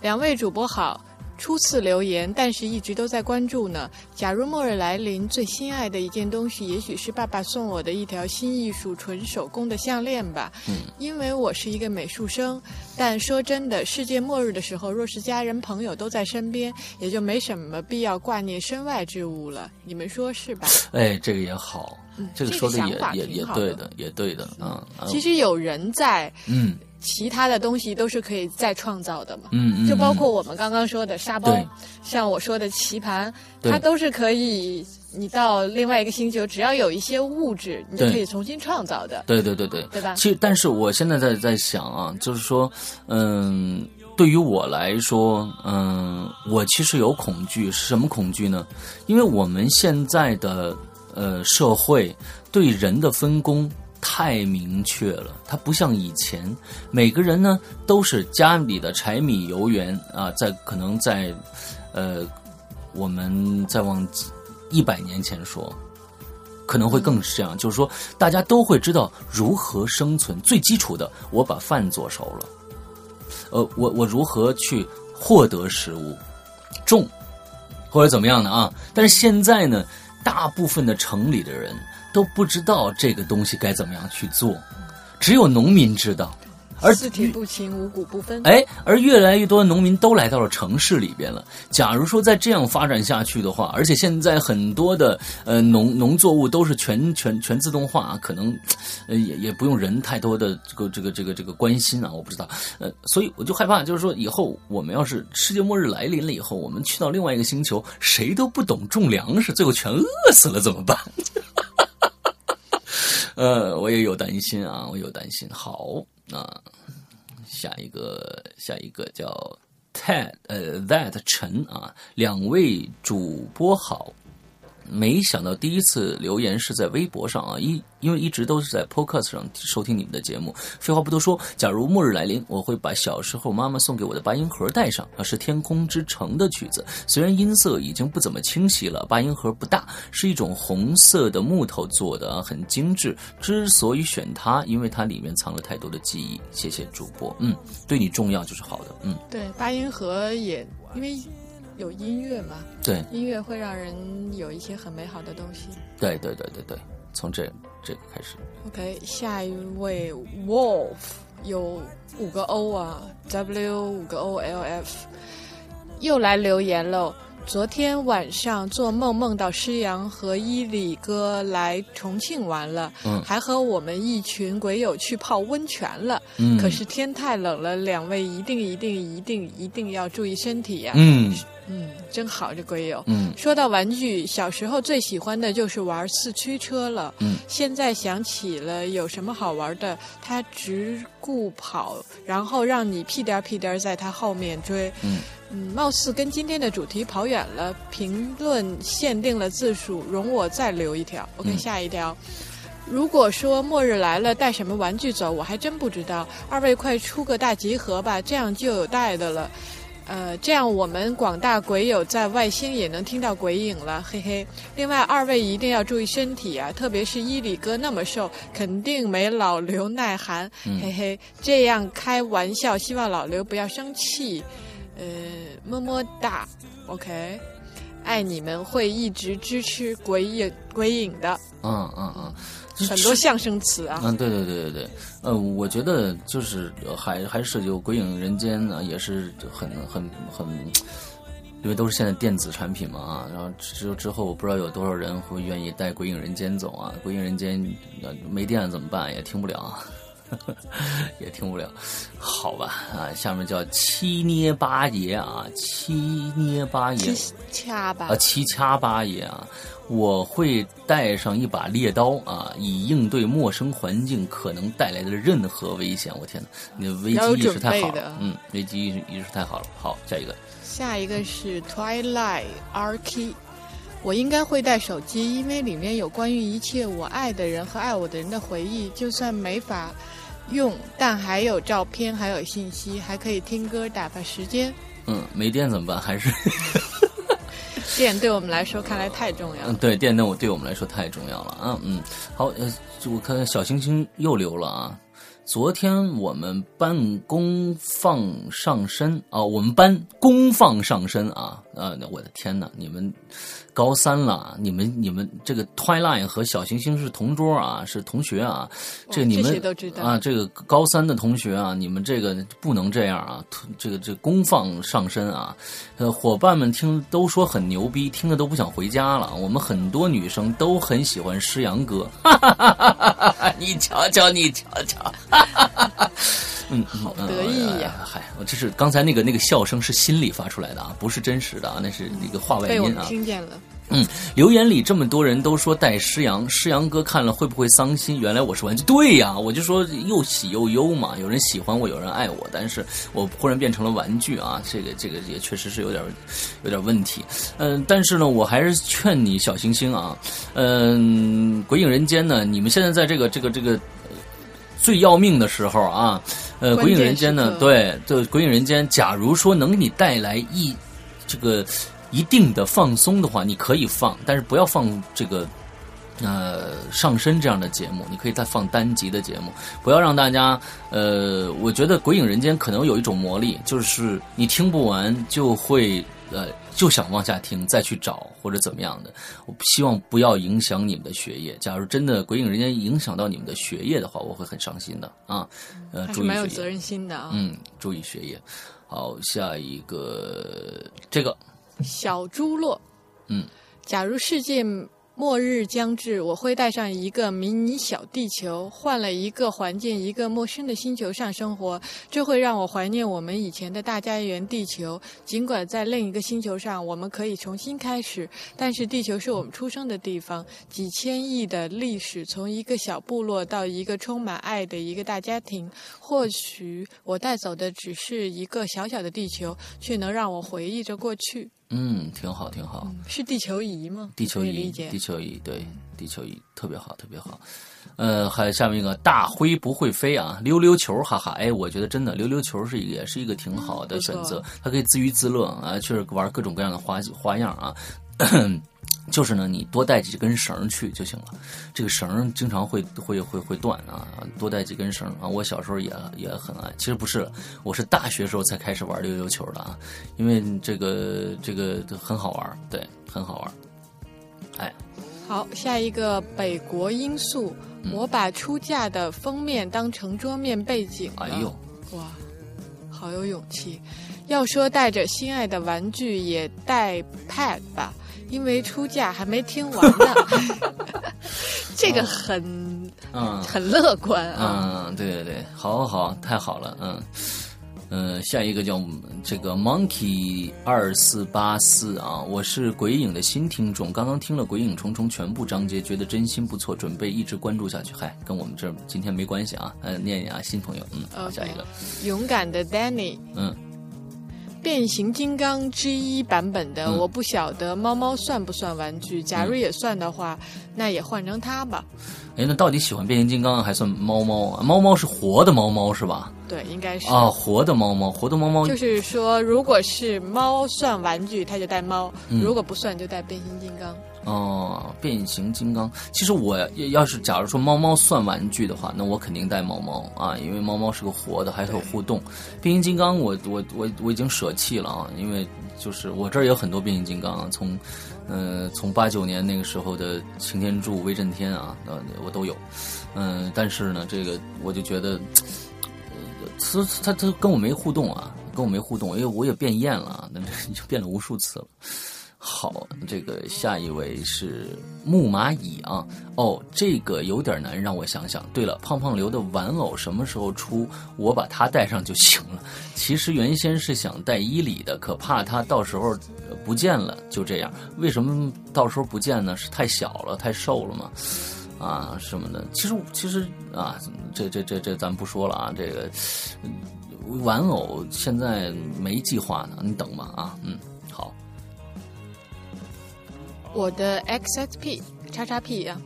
两位主播好。初次留言，但是一直都在关注呢。假如末日来临，最心爱的一件东西，也许是爸爸送我的一条新艺术纯手工的项链吧。嗯，因为我是一个美术生，但说真的，世界末日的时候，若是家人朋友都在身边，也就没什么必要挂念身外之物了。你们说是吧？哎，这个也好，嗯这个说的也也也对的，也对的，嗯，啊其实有人在，嗯其他的东西都是可以再创造的嘛。嗯嗯，就包嗯括我们刚刚说的沙包，像我说的棋盘，它都是可以，你到另外一个星球，只要有一些物质，你就可以重新创造的，对对对对，对吧？其实，但是我现在在在想啊，就是说，嗯，对于我来说，嗯，我其实有恐惧，是什么恐惧呢？因为我们现在的呃社会对人的分工太明确了，它不像以前，每个人呢都是家里的柴米油盐啊，在可能在呃，我们再往一百年前说，可能会更是这样，就是说大家都会知道如何生存，最基础的，我把饭做熟了，呃，我我如何去获得食物，种或者怎么样的啊？但是现在呢，大部分的城里的人都不知道这个东西该怎么样去做，只有农民知道。而四体不勤，五谷不分。哎，而越来越多的农民都来到了城市里边了。假如说再这样发展下去的话，而且现在很多的呃农农作物都是全全全自动化，可能呃也也不用人太多的这个这个这个这个关心啊，我不知道。呃，所以我就害怕，就是说以后我们要是世界末日来临了以后，我们去到另外一个星球，谁都不懂种粮食，最后全饿死了怎么办？呃，我也有担心啊，我有担心。好啊，下一个，下一个叫 Ted，呃，That 陈啊，两位主播好。没想到第一次留言是在微博上啊，一因为一直都是在 Podcast 上收听你们的节目。废话不多说，假如末日来临，我会把小时候妈妈送给我的八音盒带上啊，是《天空之城》的曲子。虽然音色已经不怎么清晰了，八音盒不大，是一种红色的木头做的啊，很精致。之所以选它，因为它里面藏了太多的记忆。谢谢主播，嗯，对你重要就是好的，嗯，对，八音盒也因为。有音乐嘛？对，音乐会让人有一些很美好的东西。对对对对对，从这这个开始。OK，下一位 Wolf 有五个 O 啊，W 五个 O L F 又来留言喽。昨天晚上做梦梦到施阳和伊里哥来重庆玩了，嗯，还和我们一群鬼友去泡温泉了。嗯，可是天太冷了，两位一定一定一定一定要注意身体呀。嗯。嗯，真好，这鬼友。嗯，说到玩具，小时候最喜欢的就是玩四驱车了。嗯，现在想起了有什么好玩的，他只顾跑，然后让你屁颠屁颠在他后面追。嗯嗯，貌似跟今天的主题跑远了。评论限定了字数，容我再留一条。OK，下一条。如果说末日来了，带什么玩具走，我还真不知道。二位快出个大集合吧，这样就有带的了。呃，这样我们广大鬼友在外星也能听到鬼影了，嘿嘿。另外，二位一定要注意身体啊，特别是伊里哥那么瘦，肯定没老刘耐寒，嘿嘿。这样开玩笑，希望老刘不要生气。呃，么么哒，OK，爱你们，会一直支持鬼影鬼影的。嗯嗯嗯。很多相声词啊，嗯，对对对对对，呃，我觉得就是还还是有《鬼影人间》呢，也是很很很，因为都是现在电子产品嘛啊，然后之之后我不知道有多少人会愿意带《鬼影人间》走啊，《鬼影人间》没电了怎么办？也听不了啊，也听不了，好吧啊，下面叫七捏八爷啊，七捏八爷，七掐八啊，七掐八爷啊。我会带上一把猎刀啊，以应对陌生环境可能带来的任何危险。我天哪，你的危机意识太好了，嗯，危机意识太好了。好，下一个，下一个是 Twilight R K，我应该会带手机，因为里面有关于一切我爱的人和爱我的人的回忆。就算没法用，但还有照片，还有信息，还可以听歌打发时间。嗯，没电怎么办？还是？电对我们来说看来太重要。了，对，电灯我对我们来说太重要了啊。嗯，好，呃，我看小星星又留了啊。昨天我们班公放上身啊，我们班公放上身啊啊！我的天哪，你们高三了，你们你们这个 Twilight 和小行星是同桌啊，是同学啊，这你们啊，这个高三的同学啊，你们这个不能这样啊，这个这公放上身啊，呃，伙伴们听都说很牛逼，听的都不想回家了。我们很多女生都很喜欢诗阳哥，哈哈哈哈哈哈！你瞧瞧，你瞧瞧。哈哈哈哈嗯，好得意呀！嗨，我这是刚才那个那个笑声是心里发出来的啊，不是真实的啊，那是那个话外音啊。听见了。嗯，留言里这么多人都说带诗阳，诗阳哥看了会不会伤心？原来我是玩具，对呀，我就说又喜又忧嘛。有人喜欢我，有人爱我，但是我忽然变成了玩具啊，这个这个也确实是有点有点问题。嗯，但是呢，我还是劝你小星星啊，嗯，鬼影人间呢，你们现在在这个这个这个。最要命的时候啊，呃，鬼影人间呢，对，就鬼影人间，假如说能给你带来一这个一定的放松的话，你可以放，但是不要放这个呃上身这样的节目，你可以再放单集的节目，不要让大家呃，我觉得鬼影人间可能有一种魔力，就是你听不完就会呃就想往下听，再去找或者怎么样的，我希望不要影响你们的学业。假如真的鬼影人间影响到你们的学业的话，我会很伤心的啊。呃，还注意学业。是蛮有责任心的啊。嗯，注意学业。好，下一个这个，小猪落，嗯，假如世界末日将至，我会带上一个迷你小地球，换了一个环境，一个陌生的星球上生活，这会让我怀念我们以前的大家园地球。尽管在另一个星球上，我们可以重新开始，但是地球是我们出生的地方，几千亿的历史，从一个小部落到一个充满爱的一个大家庭。或许我带走的只是一个小小的地球，却能让我回忆着过去。嗯，挺好，挺好。是地球仪吗？地球仪，地球仪，对，地球仪特别好，特别好。呃，还有下面一个大灰不会飞啊，溜溜球，哈哈，哎，我觉得真的溜溜球是也是一个挺好的选择，它可以自娱自乐啊，确实玩各种各样的花花样啊。就是呢，你多带几根绳儿去就行了。这个绳儿经常会会会会断啊，多带几根绳啊。我小时候也也很爱，其实不是，我是大学时候才开始玩溜溜球的啊，因为这个这个很好玩儿，对，很好玩儿。哎，好，下一个北国罂粟，嗯我把出嫁的封面当成桌面背景了。哎呦，哇，好有勇气！要说带着心爱的玩具，也带 pad 吧，因为出嫁还没听完呢。这个很嗯很乐观啊。嗯，对对对，好好好，太好了，嗯。嗯，下一个叫这个 Monkey 二四八四啊，我是鬼影的新听众，刚刚听了《鬼影重重》全部章节，觉得真心不错，准备一直关注下去。嗨，跟我们这儿今天没关系啊，呃，念念啊，新朋友，嗯，好下一个，勇敢的 Danny，嗯，变形金刚之一版本的，嗯我不晓得猫猫算不算玩具。假如也算的话，那也换成它吧。哎，那到底喜欢变形金刚还算猫猫啊？猫猫是活的猫猫是吧？对，应该是。啊，活的猫猫，活的猫猫就是说，如果是猫算玩具，它就带猫；嗯如果不算，就带变形金刚。哦，变形金刚。其实我要要是假如说猫猫算玩具的话，那我肯定带猫猫啊，因为猫猫是个活的，还是有互动。变形金刚我我我我已经舍弃了啊，因为就是我这儿有很多变形金刚啊，从呃从八九年那个时候的擎天柱、威震天啊，呃我都有。嗯、但是呢，这个我就觉得，呃，它它它跟我没互动啊，跟我没互动，因为我也变厌了啊，那这就变了无数次了。好，这个下一位是木蚂蚁啊。哦，这个有点难，让我想想。对了，胖胖刘的玩偶什么时候出？我把它带上就行了。其实原先是想带伊里的，可怕它到时候不见了，就这样。为什么到时候不见呢？是太小了，太瘦了吗？啊什么的。其实其实啊，这这这这咱不说了啊，这个玩偶现在没计划呢，你等吧啊，嗯，我的 XSP 叉叉 P 啊、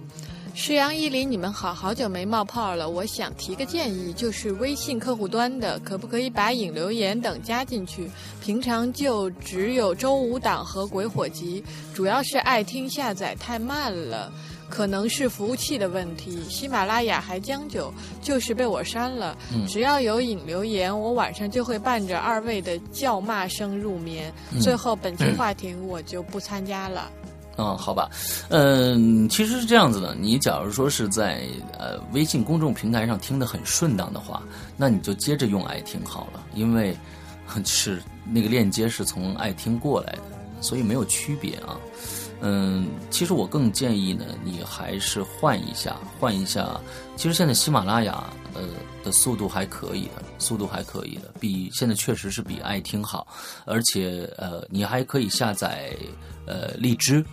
石阳一林，你们好，好久没冒泡了。我想提个建议，就是微信客户端的，可不可以把引留言等加进去？平常就只有周五档和鬼火集，主要是爱听下载太慢了。可能是服务器的问题，喜马拉雅还将就，就是被我删了。嗯只要有引留言，我晚上就会伴着二位的叫骂声入眠。嗯最后本期话题我就不参加了。嗯，嗯好吧，嗯，其实是这样子的。你假如说是在呃微信公众平台上听得很顺当的话，那你就接着用爱听好了，因为是那个链接是从爱听过来的，所以没有区别啊。嗯，其实我更建议呢，你还是换一下，换一下。其实现在喜马拉雅呃的速度还可以的，速度还可以的，比现在确实是比爱听好，而且呃，你还可以下载呃荔枝。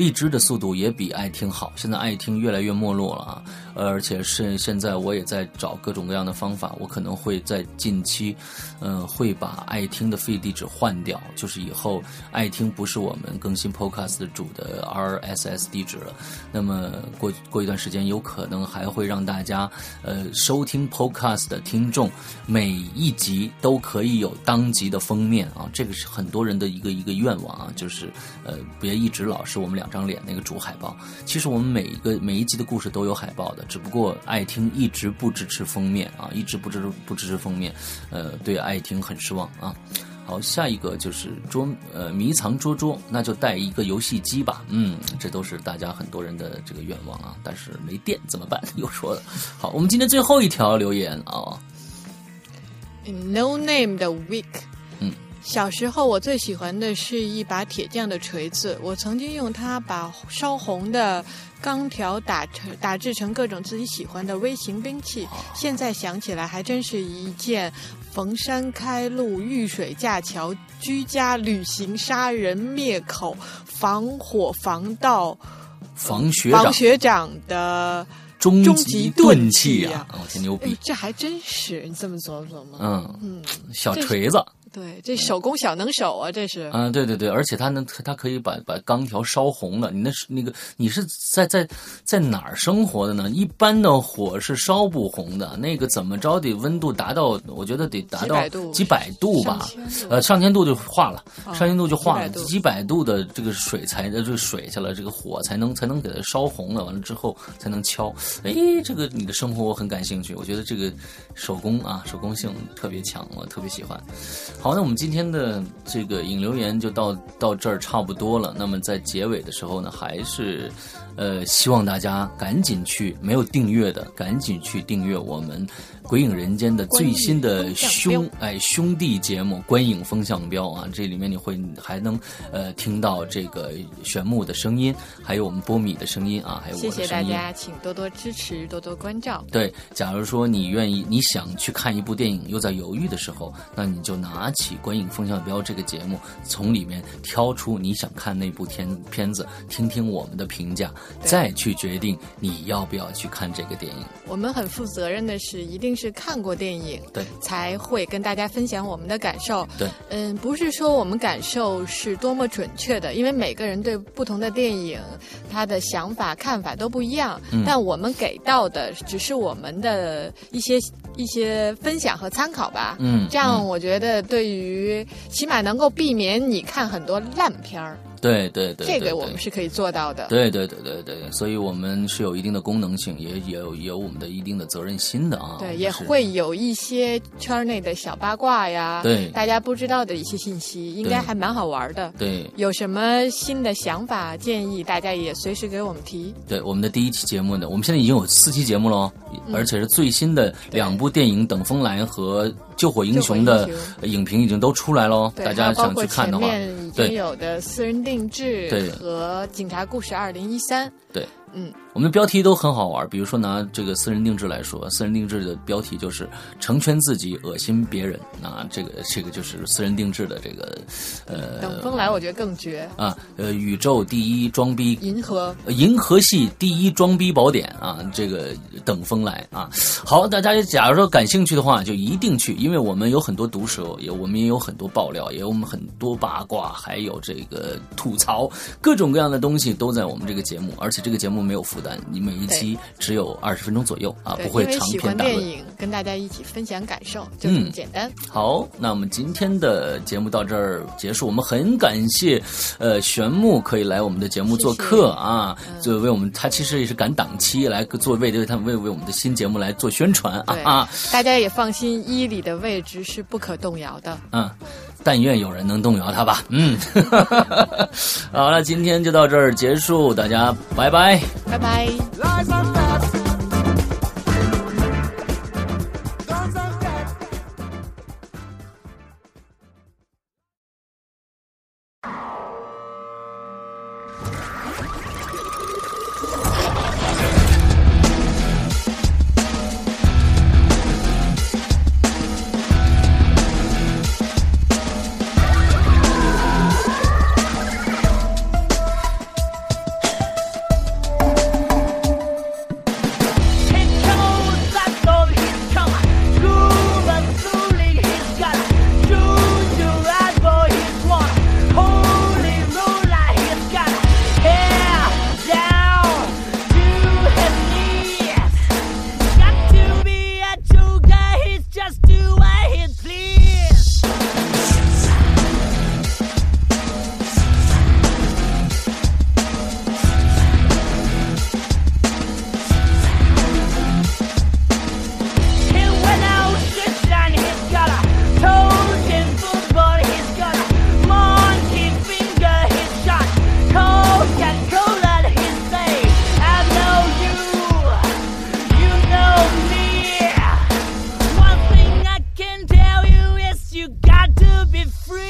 荔枝的速度也比爱听好，现在爱听越来越没落了啊！而且是现在我也在找各种各样的方法，我可能会在近期，嗯、会把爱听的 feed 地址换掉，就是以后爱听不是我们更新 podcast 主的 RSS 地址了。那么过过一段时间，有可能还会让大家呃收听 podcast 的听众每一集都可以有当集的封面啊，这个是很多人的一个一个愿望啊，就是呃别一直老是我们两张脸那个主海报。其实我们每一个每一集的故事都有海报的，只不过爱听一直不支持封面啊，一直不支不支持封面，呃，对爱听很失望啊。好，下一个就是捉呃迷藏捉捉，那就带一个游戏机吧。嗯，这都是大家很多人的这个愿望啊，但是没电怎么办？又说了。好，我们今天最后一条留言啊。No name 的 week，嗯，小时候我最喜欢的是一把铁匠的锤子，我曾经用它把烧红的钢条打成打制成各种自己喜欢的微型兵器。现在想起来，还真是一件逢山开路、遇水架桥、居家旅行、杀人灭口、防火防盗、防学长防学长的。终极钝器啊！我天牛逼，这还真是你这么琢磨吗？嗯嗯，小锤子。对，这手工小能手啊，这是。嗯，对对对，而且它能，它可以把把钢条烧红了。你那是那个，你是在在在哪儿生活的呢？一般的火是烧不红的，那个怎么着得温度达到，我觉得得达到几百度吧？呃，上千度就化了，上千度就化了，几百度的这个水才这个水去了，这个火才能才能给它烧红了。完了之后才能敲。哎，这个你的生活我很感兴趣，我觉得这个手工啊，手工性特别强，我特别喜欢。好，那我们今天的这个引流言就到到这儿差不多了。那么在结尾的时候呢，还是。呃，希望大家赶紧去没有订阅的，赶紧去订阅我们《鬼影人间》的最新的兄哎兄弟节目《观影风向标》啊，这里面你会还能呃听到这个玄木的声音，还有我们波米的声音啊，还有我的声音。谢谢大家，请多多支持，多多关照。对，假如说你愿意，你想去看一部电影，又在犹豫的时候，那你就拿起《观影风向标》这个节目，从里面挑出你想看那部片片子，听听我们的评价。再去决定你要不要去看这个电影。我们很负责任的是，一定是看过电影，对，才会跟大家分享我们的感受。对，嗯，不是说我们感受是多么准确的，因为每个人对不同的电影，他的想法看法都不一样。嗯，但我们给到的只是我们的一些一些分享和参考吧。嗯，这样我觉得对于起码能够避免你看很多烂片儿。对对对，这个我们是可以做到的。对对对对对，所以我们是有一定的功能性，也也有有我们的一定的责任心的啊。对，也会有一些圈内的小八卦呀，对大家不知道的一些信息，应该还蛮好玩的。对，有什么新的想法建议，大家也随时给我们提。对，我们的第一期节目呢，我们现在已经有四期节目了，而且是最新的两部电影《等风来》和《救火英雄》的影评已经都出来喽。大家想去看的话，对，有的私人定制和警察故事二零一三，对，嗯。我们的标题都很好玩，比如说拿这个私人定制来说，私人定制的标题就是“成全自己，恶心别人”。啊这个这个就是私人定制的这个，呃，等风来我觉得更绝啊！呃，宇宙第一装逼，银河银河系第一装逼宝典啊！这个等风来啊！好，大家假如说感兴趣的话，就一定去，因为我们有很多毒舌，也我们也有很多爆料，也有我们很多八卦，还有这个吐槽，各种各样的东西都在我们这个节目，而且这个节目没有负担。你每一期只有二十分钟左右啊，不会长篇大论。电影跟大家一起分享感受，就这么简单。好，那我们今天的节目到这儿结束。我们很感谢，呃，玄木可以来我们的节目做客啊，就为我们他其实也是赶档期来做为为他们为为我们的新节目来做宣传啊。大家也放心，伊里的位置是不可动摇的。嗯。但愿有人能动摇他吧。嗯，好了，今天就到这儿结束，大家拜拜，拜拜。free!